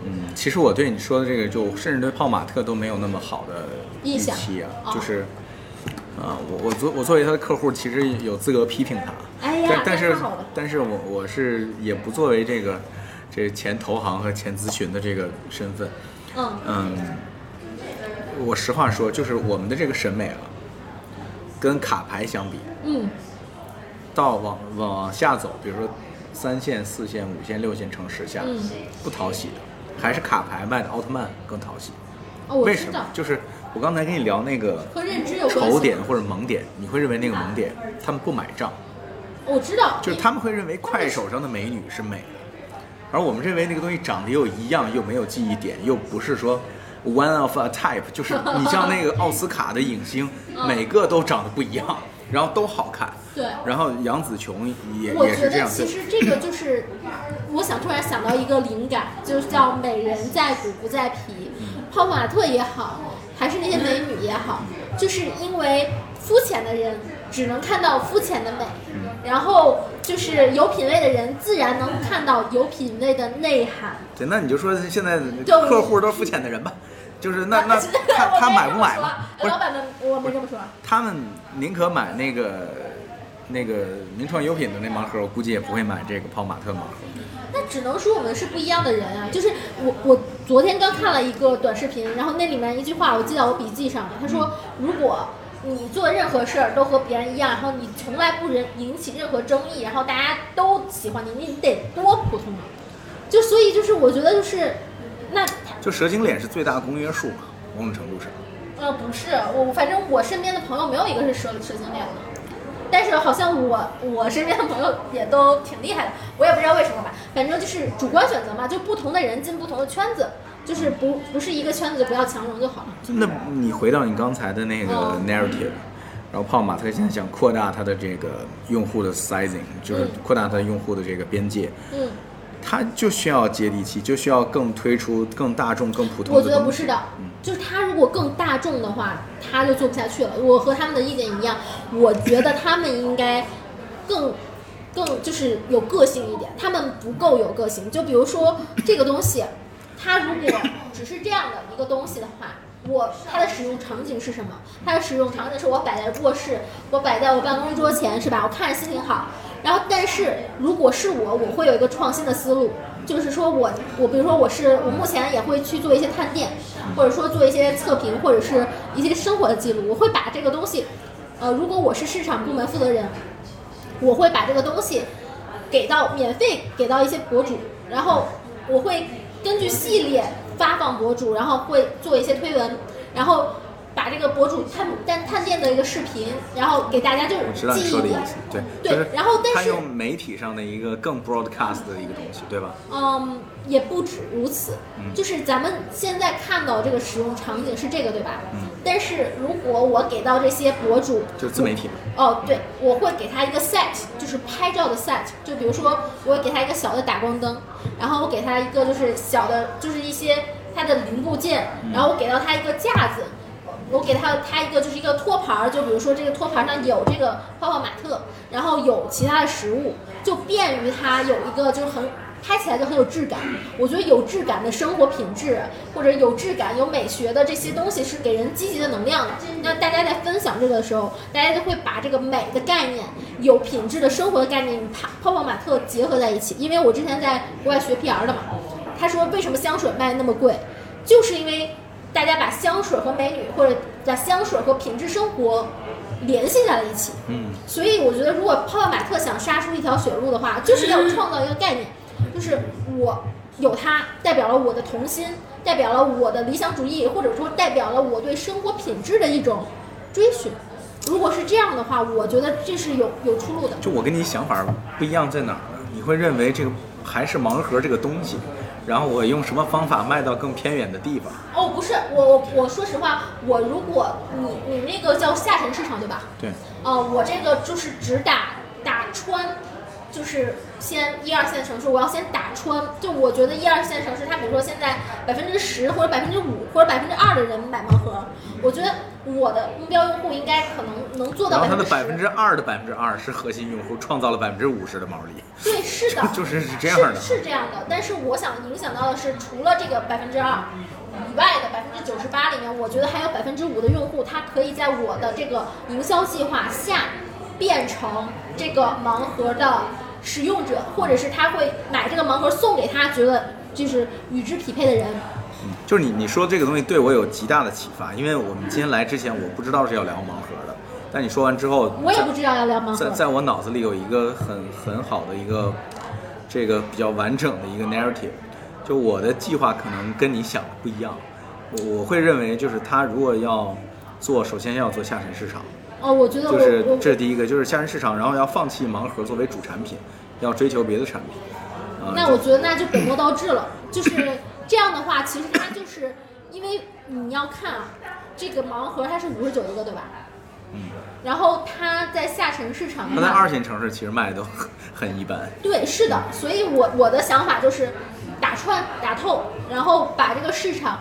Speaker 1: 嗯，其实我对你说的这个，就甚至对泡玛特都没有那么好的预期啊，
Speaker 3: 哦。
Speaker 1: 就是，啊、我我作我作为他的客户，其实有资格批评他，
Speaker 3: 哎呀
Speaker 1: 但但是但是我我是也不作为这个这前投行和前咨询的这个身份，
Speaker 3: 嗯。
Speaker 1: 嗯，我实话说，就是我们的这个审美啊，跟卡牌相比，
Speaker 3: 嗯。
Speaker 1: 到往往下走，比如说三线、四线、五线、六线城市下，
Speaker 3: 嗯。
Speaker 1: 不讨喜的，还是卡牌卖的奥特曼更讨喜。
Speaker 3: 哦，我
Speaker 1: 为什么？就是我刚才跟你聊那个
Speaker 3: 和认知有关系。
Speaker 1: 丑点或者萌点，你会认为那个萌点他们不买账，
Speaker 3: 我知道，
Speaker 1: 就是他们会认为快手上的美女是美的，而我们认为那个东西长得又一样，又没有记忆点，又不是说 one of a type，就是你像那个奥斯卡的影星，[laughs]
Speaker 3: 嗯
Speaker 1: 每个都长得不一样，然后都好看。
Speaker 3: 对
Speaker 1: 然后杨紫琼也
Speaker 3: 我觉得其实这个就是，我想突然想到一个灵感，就是叫“美人在骨不在皮”。泡泡玛特也好，还是那些美女也好，就是因为肤浅的人只能看到肤浅的美，然后就是有品位的人自然能看到有品位的内涵。
Speaker 1: 对，那你就说现在
Speaker 3: 就
Speaker 1: 客户都是肤浅的人吧，就是那 [laughs] 那他他买不买嘛？
Speaker 3: 老板们，我没这么说。
Speaker 1: 他们宁可买那个那个名创优品的那盲盒，我估计也不会买这个泡玛特盲盒。
Speaker 3: 那只能说我们是不一样的人啊！就是我，我昨天刚看了一个短视频，然后那里面一句话我记在我笔记上了。他说，如果你做任何事儿都和别人一样，然后你从来不人引起任何争议，然后大家都喜欢你，你得多普通啊！就所以就是我觉得就是，那
Speaker 1: 就蛇精脸是最大公约数嘛，某种程度上。
Speaker 3: 呃不是我，反正我身边的朋友没有一个是蛇蛇精脸的。但是好像我我身边的朋友也都挺厉害的，我也不知道为什么吧，反正就是主观选择嘛，就不同的人进不同的圈子，就是不不是一个圈子就不要强融就好了。
Speaker 1: 那你回到你刚才的那个
Speaker 3: 嗯。
Speaker 1: narrative，、然后泡玛特现在想扩大它的这个用户的 sizing，就是
Speaker 3: 嗯。
Speaker 1: 扩大它用户的这个边界，
Speaker 3: 嗯，
Speaker 1: 它就需要接地气，就需要更推出更大众、更普通
Speaker 3: 我
Speaker 1: 的我。
Speaker 3: 觉得不是的
Speaker 1: 嗯，
Speaker 3: 就是他如果更大众的话，他就做不下去了。我和他们的意见一样，我觉得他们应该更更就是有个性一点，他们不够有个性。就比如说这个东西，它如果只是这样的一个东西的话。我它的使用场景是什么？它的使用场景是我摆在卧室，我摆在我办公桌前，是吧？我看着心情好。然后，但是如果是我，我会有一个创新的思路，就是说我我比如说我是我目前也会去做一些探店，或者说做一些测评，或者是一些生活的记录。我会把这个东西，呃，如果我是市场部门负责人，我会把这个东西给到免费给到一些博主，然后我会根据系列发放博主，然后会做一些推文，然后把这个博主探探探店的一个视频，然后给大家就是
Speaker 1: 我知道你。说的意思，对，
Speaker 3: 对然后但是
Speaker 1: 他用媒体上的一个更 broadcast 的一个东西，对吧？
Speaker 3: 嗯，也不止如此，
Speaker 1: 嗯
Speaker 3: 就是咱们现在看到这个使用场景是这个，对吧？
Speaker 1: 嗯
Speaker 3: 但是如果我给到这些博主，
Speaker 1: 就自媒体嘛。
Speaker 3: 哦，对，我会给他一个 set，就是拍照的 set，就比如说我给他一个小的打光灯，然后我给他一个就是小的，就是一些它的零部件，然后我给到他一个架子，我给他他一个就是一个托盘儿，就比如说这个托盘上有这个泡泡玛特，然后有其他的食物，就便于他有一个就是很拍起来就很有质感。我觉得有质感的生活品质，或者有质感、有美学的这些东西是给人积极的能量的。那大家在分享这个的时候，大家就会把这个美的概念、有品质的生活的概念与泡泡泡玛特结合在一起。因为我之前在国外学 PR 的嘛，他说为什么香水卖那么贵，就是因为大家把香水和美女，或者把香水和品质生活联系在了一起。
Speaker 1: 嗯，
Speaker 3: 所以我觉得，如果泡泡玛特想杀出一条血路的话，就是要创造一个概念，就是我有它，代表了我的童心，代表了我的理想主义，或者说代表了我对生活品质的一种追寻。如果是这样的话，我觉得这是有有出路的。
Speaker 1: 就我跟你想法不一样在哪儿呢？你会认为这个还是盲盒这个东西，然后我用什么方法卖到更偏远的地方？
Speaker 3: 哦，不是，我我我说实话，我如果你你那个叫下沉市场对吧？
Speaker 1: 对，
Speaker 3: 呃，我这个就是只打打穿，就是先一二线城市，我要先打穿。就我觉得一二线城市，它比如说现在百分之十或者百分之五或者百分之二的人买盲盒，我觉得我的目标用户应该可能能做到
Speaker 1: 然后它的百
Speaker 3: 百
Speaker 1: 分之二的百分之二是核心用户，创造了百分之五十的毛利。
Speaker 3: 对，是的，[laughs]
Speaker 1: 就是是这样的
Speaker 3: 是是这样的。但是我想影响到的是，除了这个百分之二以外的百分之九十八里面，我觉得还有百分之五的用户，他可以在我的这个营销计划下变成这个盲盒的使用者，或者是他会买这个盲盒送给他觉得就是与之匹配的人。
Speaker 1: 嗯就是你你说这个东西对我有极大的启发，因为我们今天来之前我不知道是要聊盲盒的，但你说完之后，
Speaker 3: 我也不知道要聊盲盒。
Speaker 1: 在在我脑子里有一个很很好的一个这个比较完整的一个 narrative，就我的计划可能跟你想的不一样，我我会认为就是他如果要做，首先要做下沉市场，
Speaker 3: 哦，我觉得我
Speaker 1: 就是这是第一个，就是下沉市场，然后要放弃盲盒作为主产品，要追求别的产品。啊，
Speaker 3: 那我觉得那就本末倒置了，就是这样的话，其实它就是因为你要看啊，这个盲盒它是五十九一个，对吧？
Speaker 1: 嗯。
Speaker 3: 然后它在下沉市场，
Speaker 1: 它在二线城市其实卖的都很很一般。
Speaker 3: 对，是的，所以我我的想法就是打穿打透，然后把这个市场，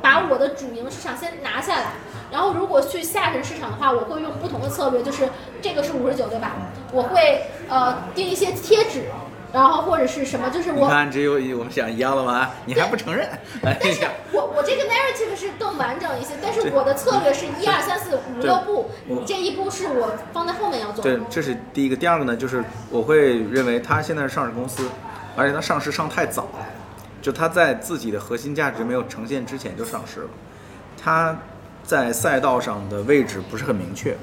Speaker 3: 把我的主营市场先拿下来。然后如果去下沉市场的话，我会用不同的策略，就是这个是五十九，对吧？我会呃订一些贴纸，然后或者是什么，就是我
Speaker 1: 你看，只有我们想一样了吗？你还不承认？哎
Speaker 3: 但是
Speaker 1: 呀，
Speaker 3: 我我这个 narrative 是更完整一些，但是我的策略是一二三四五
Speaker 1: 对
Speaker 3: 六步
Speaker 1: 你，
Speaker 3: 这一步是我放在后面要做的。，
Speaker 1: 对这是第一个。第二个呢，就是我会认为它现在是上市公司，而且它上市上太早了，就它在自己的核心价值没有呈现之前就上市了，它在赛道上的位置不是很明确。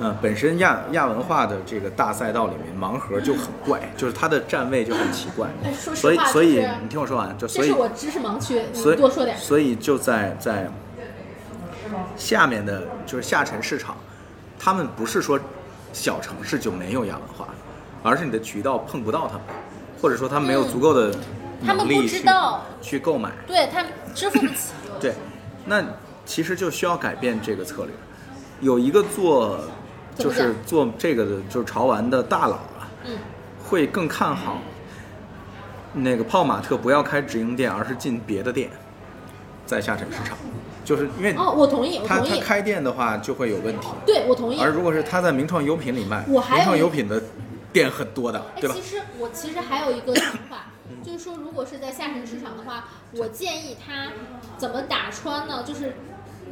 Speaker 1: 嗯，本身亚亚文化的这个大赛道里面，盲盒就很怪，就是它的站位就很奇怪
Speaker 3: 哎说。实
Speaker 1: 所以，所以你听我说完，就所以
Speaker 3: 是我知识盲区，你
Speaker 1: 所以
Speaker 3: 多说点。
Speaker 1: 所以就在在下面的就是下沉市场，他们不是说小城市就没有亚文化，而是你的渠道碰不到他们，或者说他们没有足够的
Speaker 3: 嗯他们不知道
Speaker 1: 去购买。
Speaker 3: 对他们支付不起。
Speaker 1: 对，那其实就需要改变这个策略。有一个做就是做这个的，就是潮玩的大佬啊，
Speaker 3: 嗯，
Speaker 1: 会更看好那个泡玛特不要开直营店，而是进别的店，在下沉市场，就是因为
Speaker 3: 哦，我同意，我同意。
Speaker 1: 他他开店的话就会有问题，
Speaker 3: 对，我同意。
Speaker 1: 而如果是他在名创优品里卖，
Speaker 3: 我还
Speaker 1: 名创优品的店很多的，
Speaker 3: 哎，
Speaker 1: 对吧
Speaker 3: 其？实我其实还有一个想法，[coughs] 就是说，如果是在下沉市场的话，我建议他怎么打穿呢？就是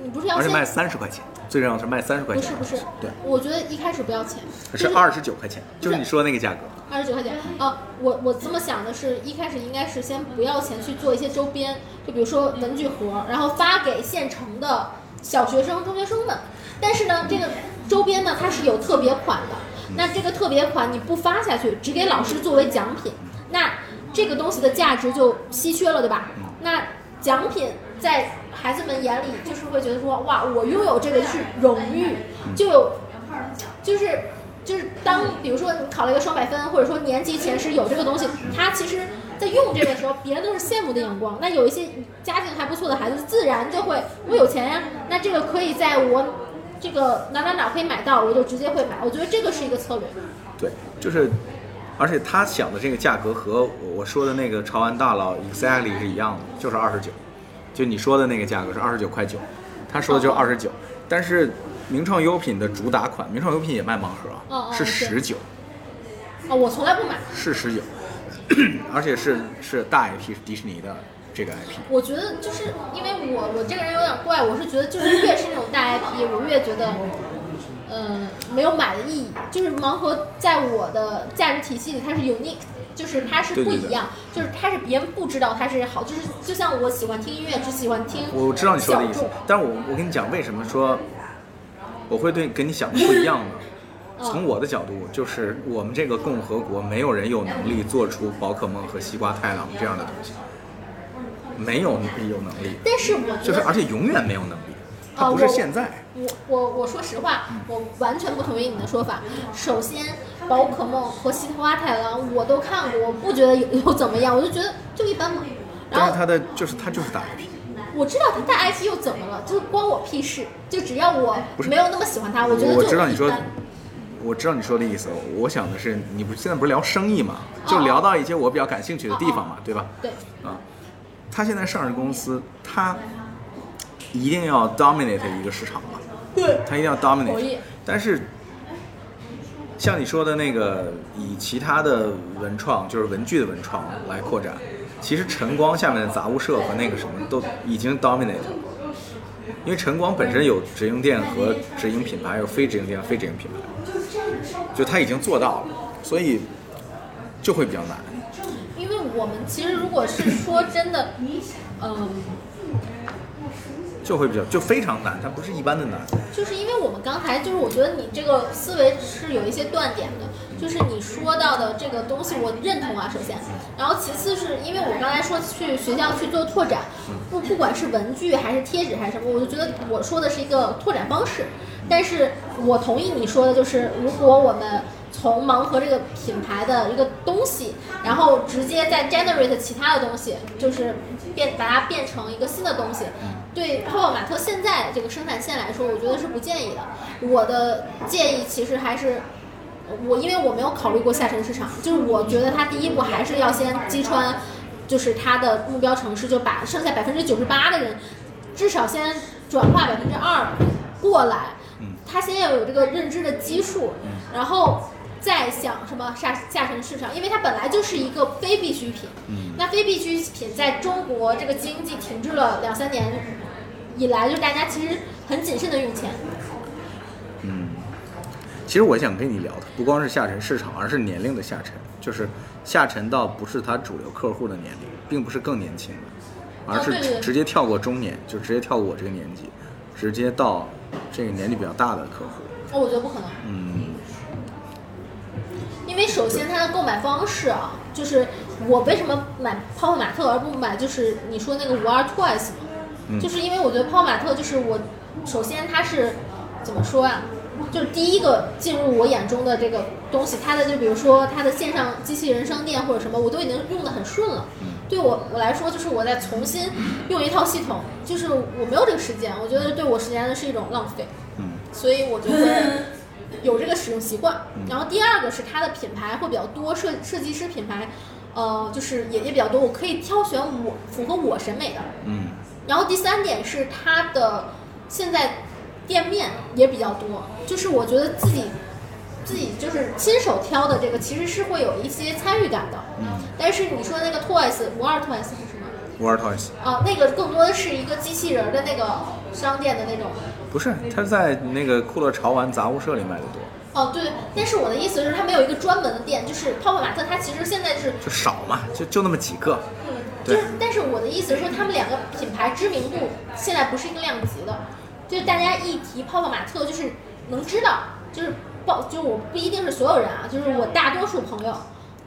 Speaker 3: 你不是要先
Speaker 1: 而且卖三十块钱，最重要的是卖三十块钱，
Speaker 3: 不是不是，
Speaker 1: 对，
Speaker 3: 我觉得一开始不要钱，
Speaker 1: 是二十九块钱，就是你说的那个价格。
Speaker 3: 二十九块钱。啊，我我这么想的是，一开始应该是先不要钱去做一些周边，就比如说文具盒，然后发给县城的小学生、中学生们。但是呢，这个周边呢，它是有特别款的。那这个特别款你不发下去，只给老师作为奖品，那这个东西的价值就稀缺了，对吧？那奖品在孩子们眼里就是会觉得说，哇，我拥有这个是荣誉，就有就是就是当比如说你考了一个双百分，或者说年级前十有这个东西，他其实在用这个时候，别人都是羡慕的眼光。那有一些家境还不错的孩子，自然就会我有钱呀，那这个可以在我这个哪哪哪可以买到，我就直接会买。我觉得这个是一个策略。
Speaker 1: 对，就是，而且他想的这个价格和我我说的那个潮玩大佬 exactly 是一样的，就是二十九，就你说的那个价格是二十九块九，他说的就是二十九，但是名创优品的主打款，名创优品也卖盲盒啊，是
Speaker 3: 哦哦是
Speaker 1: 十九，
Speaker 3: 啊，我从来不买。
Speaker 1: 是十九，[coughs] 而且是是大 IP 是迪士尼的这个 IP，
Speaker 3: 我觉得就是因为我我这个人有点怪，我是觉得就是越是那种大 IP，我越觉得，呃没有买的意义。就是盲盒在我的价值体系里，它是 unique，就是它是
Speaker 1: 对对对。
Speaker 3: 不一样，就是它是别人不知道它是好，就是就像我喜欢听音乐，只喜欢听
Speaker 1: 我知道你说的意思，但是我我跟你讲为什么说我会对跟你想的不一样呢？
Speaker 3: 嗯。
Speaker 1: 从我的角度，就是我们这个共和国没有人有能力做出宝可梦和西瓜太郎这样的东西，没有有能力，
Speaker 3: 但是我
Speaker 1: 就是而且永远没有能力，它不是现在。
Speaker 3: 我我我说实话，我完全不同意你的说法。首先，宝可梦和西瓜太郎我都看过，我不觉得有 [laughs] 有怎么样，我就觉得就一般嘛。然后
Speaker 1: 但是它的就是他就是大 IP，
Speaker 3: 我知道他带 IP 又怎么了，就是关我屁事。就只要我没有那么喜欢他，我觉得就
Speaker 1: 我知道你说，我知道你说的意思。我想的是，你不现在不是聊生意嘛，就
Speaker 3: 哦
Speaker 1: 聊到一些我比较感兴趣的地方嘛，对吧？
Speaker 3: 对，
Speaker 1: 啊，他现在上市公司，他一定要 dominate 一个市场嘛，
Speaker 3: 对，
Speaker 1: 他一定要 dominate
Speaker 3: 意。
Speaker 1: 但是，像你说的那个，以其他的文创，就是文具的文创来扩展，其实晨光下面的杂物社和那个什么都已经 dominate 了。因为晨光本身有直营店和直营品牌，有非直营店、非直营品牌，就他已经做到了，所以就会比较难。
Speaker 3: 因为我们其实如果是说真的，嗯、
Speaker 1: 就会比较就非常难，它不是一般的难。
Speaker 3: 就是因为我们刚才就是我觉得你这个思维是有一些断点的，就是你说到的这个东西我认同啊，首先，然后其次是因为我刚才说去学校去做拓展，不不管是文具还是贴纸还是什么，我就觉得我说的是一个拓展方式，但是我同意你说的，就是如果我们从盲盒这个品牌的一个东西，然后直接再 generate 其他的东西，就是变把它变成一个新的东西。对泡泡玛特现在这个生产线来说，我觉得是不建议的。我的建议其实还是。我因为我没有考虑过下沉市场，就是我觉得它第一步还是要先击穿，就是它的目标城市，就把剩下百分之九十八的人，至少先转化百分之二过来，他先要有这个认知的基数，然后再想什么下下沉市场，因为它本来就是一个非必需品。嗯那非必需品在中国这个经济停滞了两三年以来，就大家其实很谨慎的用钱。
Speaker 1: 嗯其实我想跟你聊的不光是下沉市场，而是年龄的下沉，就是下沉到不是他主流客户的年龄，并不是更年轻的，而是直接跳过中年，就直接跳过我这个年纪，直接到这个年纪比较大的客户。
Speaker 3: 哦，我觉得不可能。
Speaker 1: 嗯，
Speaker 3: 因为首先它的购买方式啊，就是我为什么买泡泡玛特而不买就是你说那个五二 Twice 嘛，
Speaker 1: 嗯
Speaker 3: 就是因为我觉得泡泡玛特就是我，首先它是怎么说啊，就是第一个进入我眼中的这个东西，它的就比如说它的线上机器人商店或者什么，我都已经用的很顺了。对我我来说，就是我在重新用一套系统，就是我没有这个时间，我觉得对我时间的是一种浪费。
Speaker 1: 嗯，
Speaker 3: 所以我就会有这个使用习惯。然后第二个是它的品牌会比较多，设设计师品牌，呃，就是也也比较多，我可以挑选我符合我审美的。
Speaker 1: 嗯，
Speaker 3: 然后第三点是它的现在店面也比较多，就是我觉得自己自己就是亲手挑的这个其实是会有一些参与感的。
Speaker 1: 嗯
Speaker 3: 但是你说那个 Toys 五二 Toys 是什么？
Speaker 1: 五二 Toys
Speaker 3: 啊，那个更多的是一个机器人儿的那个商店的那种。
Speaker 1: 不是，他在那个酷乐潮玩杂物社里卖的多，
Speaker 3: 哦，对对，但是我的意思是，他没有一个专门的店，就是泡泡玛特，它其实现在是，
Speaker 1: 就少嘛，就就那么几个。
Speaker 3: 嗯，
Speaker 1: 对
Speaker 3: 就是，但是我的意思是说，他们两个品牌知名度现在不是一个量级的，就是大家一提泡泡玛特，就是能知道，就是报，就是我不一定是所有人啊，就是我大多数朋友，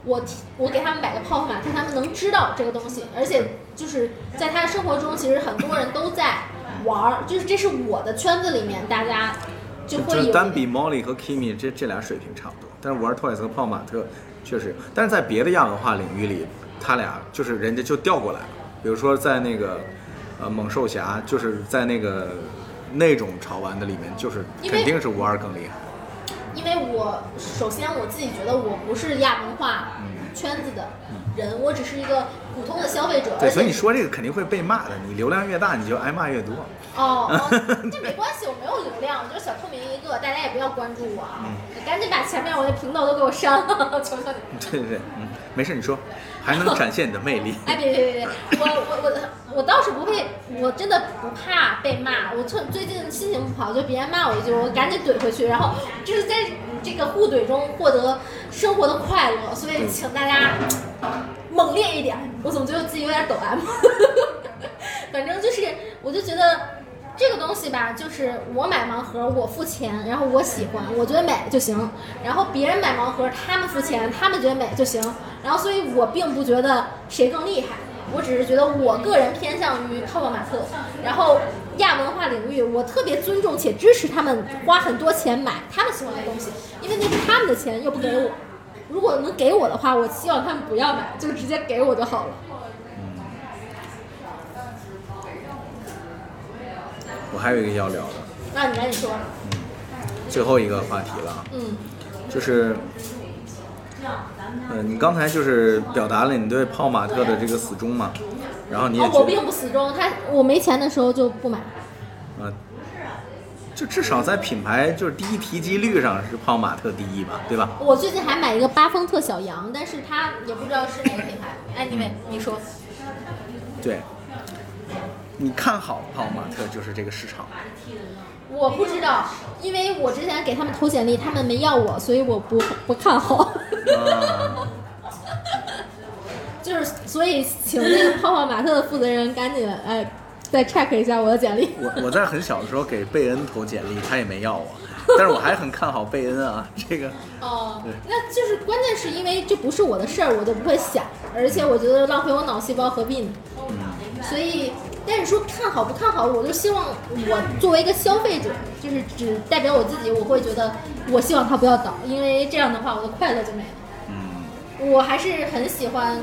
Speaker 3: 我提我给他们买个泡泡玛特，他们能知道这个东西，而且就是在他的生活中，其实很多人都在玩儿，就是这是我的圈子里面大家就会有
Speaker 1: 就单比 Molly 和 Kimi 这这俩水平差不多，但是玩 Toys 和泡玛特确实，但是在别的亚文化领域里，他俩就是人家就调过来了，比如说在那个呃猛兽侠，就是在那个那种潮玩的里面，就是肯定是五二更厉害。
Speaker 3: 因为我首先我自己觉得我不是亚文化圈子的人，我只是一个普通的消费者。
Speaker 1: 对，所以你说这个肯定会被骂的。你流量越大，你就挨骂越多。
Speaker 3: 哦，哦 [laughs] 这没关系，我没有流量，我就是小透明一个，大家也不要关注我啊！
Speaker 1: 嗯
Speaker 3: 赶紧把前面我的频道都给我删了，[laughs] 求求你！
Speaker 1: 对对对，嗯，没事，你说，还能展现你的魅力。[laughs]
Speaker 3: 哎，别别别别，我我我我倒是不会，我真的不怕被骂。我最最近心情不好，就别人骂我一句，我赶紧怼回去，然后就是在这个互怼中获得生活的快乐。所以请大家猛烈一点。我怎么觉得自己有点抖 M？[laughs] 反正就是，我就觉得这个东西吧，就是我买盲盒，我付钱，然后我喜欢，我觉得美就行。然后别人买盲盒，他们付钱，他们觉得美就行。然后，所以我并不觉得谁更厉害，我只是觉得我个人偏向于泡泡玛特。然后亚文化领域，我特别尊重且支持他们花很多钱买他们喜欢的东西，因为那是他们的钱，又不给我。如果能给我的话，我希望他们不要买，就直接给我就好了。
Speaker 1: 我还有一个要聊的，
Speaker 3: 那你赶紧说，
Speaker 1: 最后一个话题了啊，
Speaker 3: 嗯。
Speaker 1: 就是，呃，你刚才就是表达了你对泡玛特的这个死忠嘛，然后你也
Speaker 3: 哦，我，并不死忠，他我没钱的时候就不买。
Speaker 1: 呃，就至少在品牌就是第一提及率上是泡玛特第一吧，对吧？
Speaker 3: 我最近还买一个巴丰特小羊，但是它也不知道是哪个品牌。哎，你们你说，
Speaker 1: 对，你看好泡玛特就是这个市场，
Speaker 3: 我不知道，因为我之前给他们投简历，他们没要我，所以我不不看好。
Speaker 1: 啊，[laughs]
Speaker 3: 就是所以请那个泡泡玛特的负责人赶紧哎再 check 一下我的简历。
Speaker 1: 我我在很小的时候给贝恩投简历，他也没要我，但是我还很看好贝恩啊，这个
Speaker 3: 哦
Speaker 1: 对，
Speaker 3: 那就是关键是因为这不是我的事儿，我就不会想，而且我觉得浪费我脑细胞何必呢？所以，但是说看好不看好，我就希望我作为一个消费者，就是只代表我自己，我会觉得我希望它不要倒，因为这样的话我的快乐就没了。
Speaker 1: 嗯，
Speaker 3: 我还是很喜欢，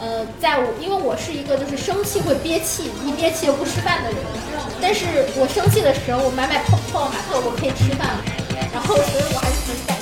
Speaker 3: 呃，在我因为我是一个就是生气会憋气，一憋气就不吃饭的人，但是我生气的时候，我买买泡泡玛特我可以吃饭，然后所以我还是很感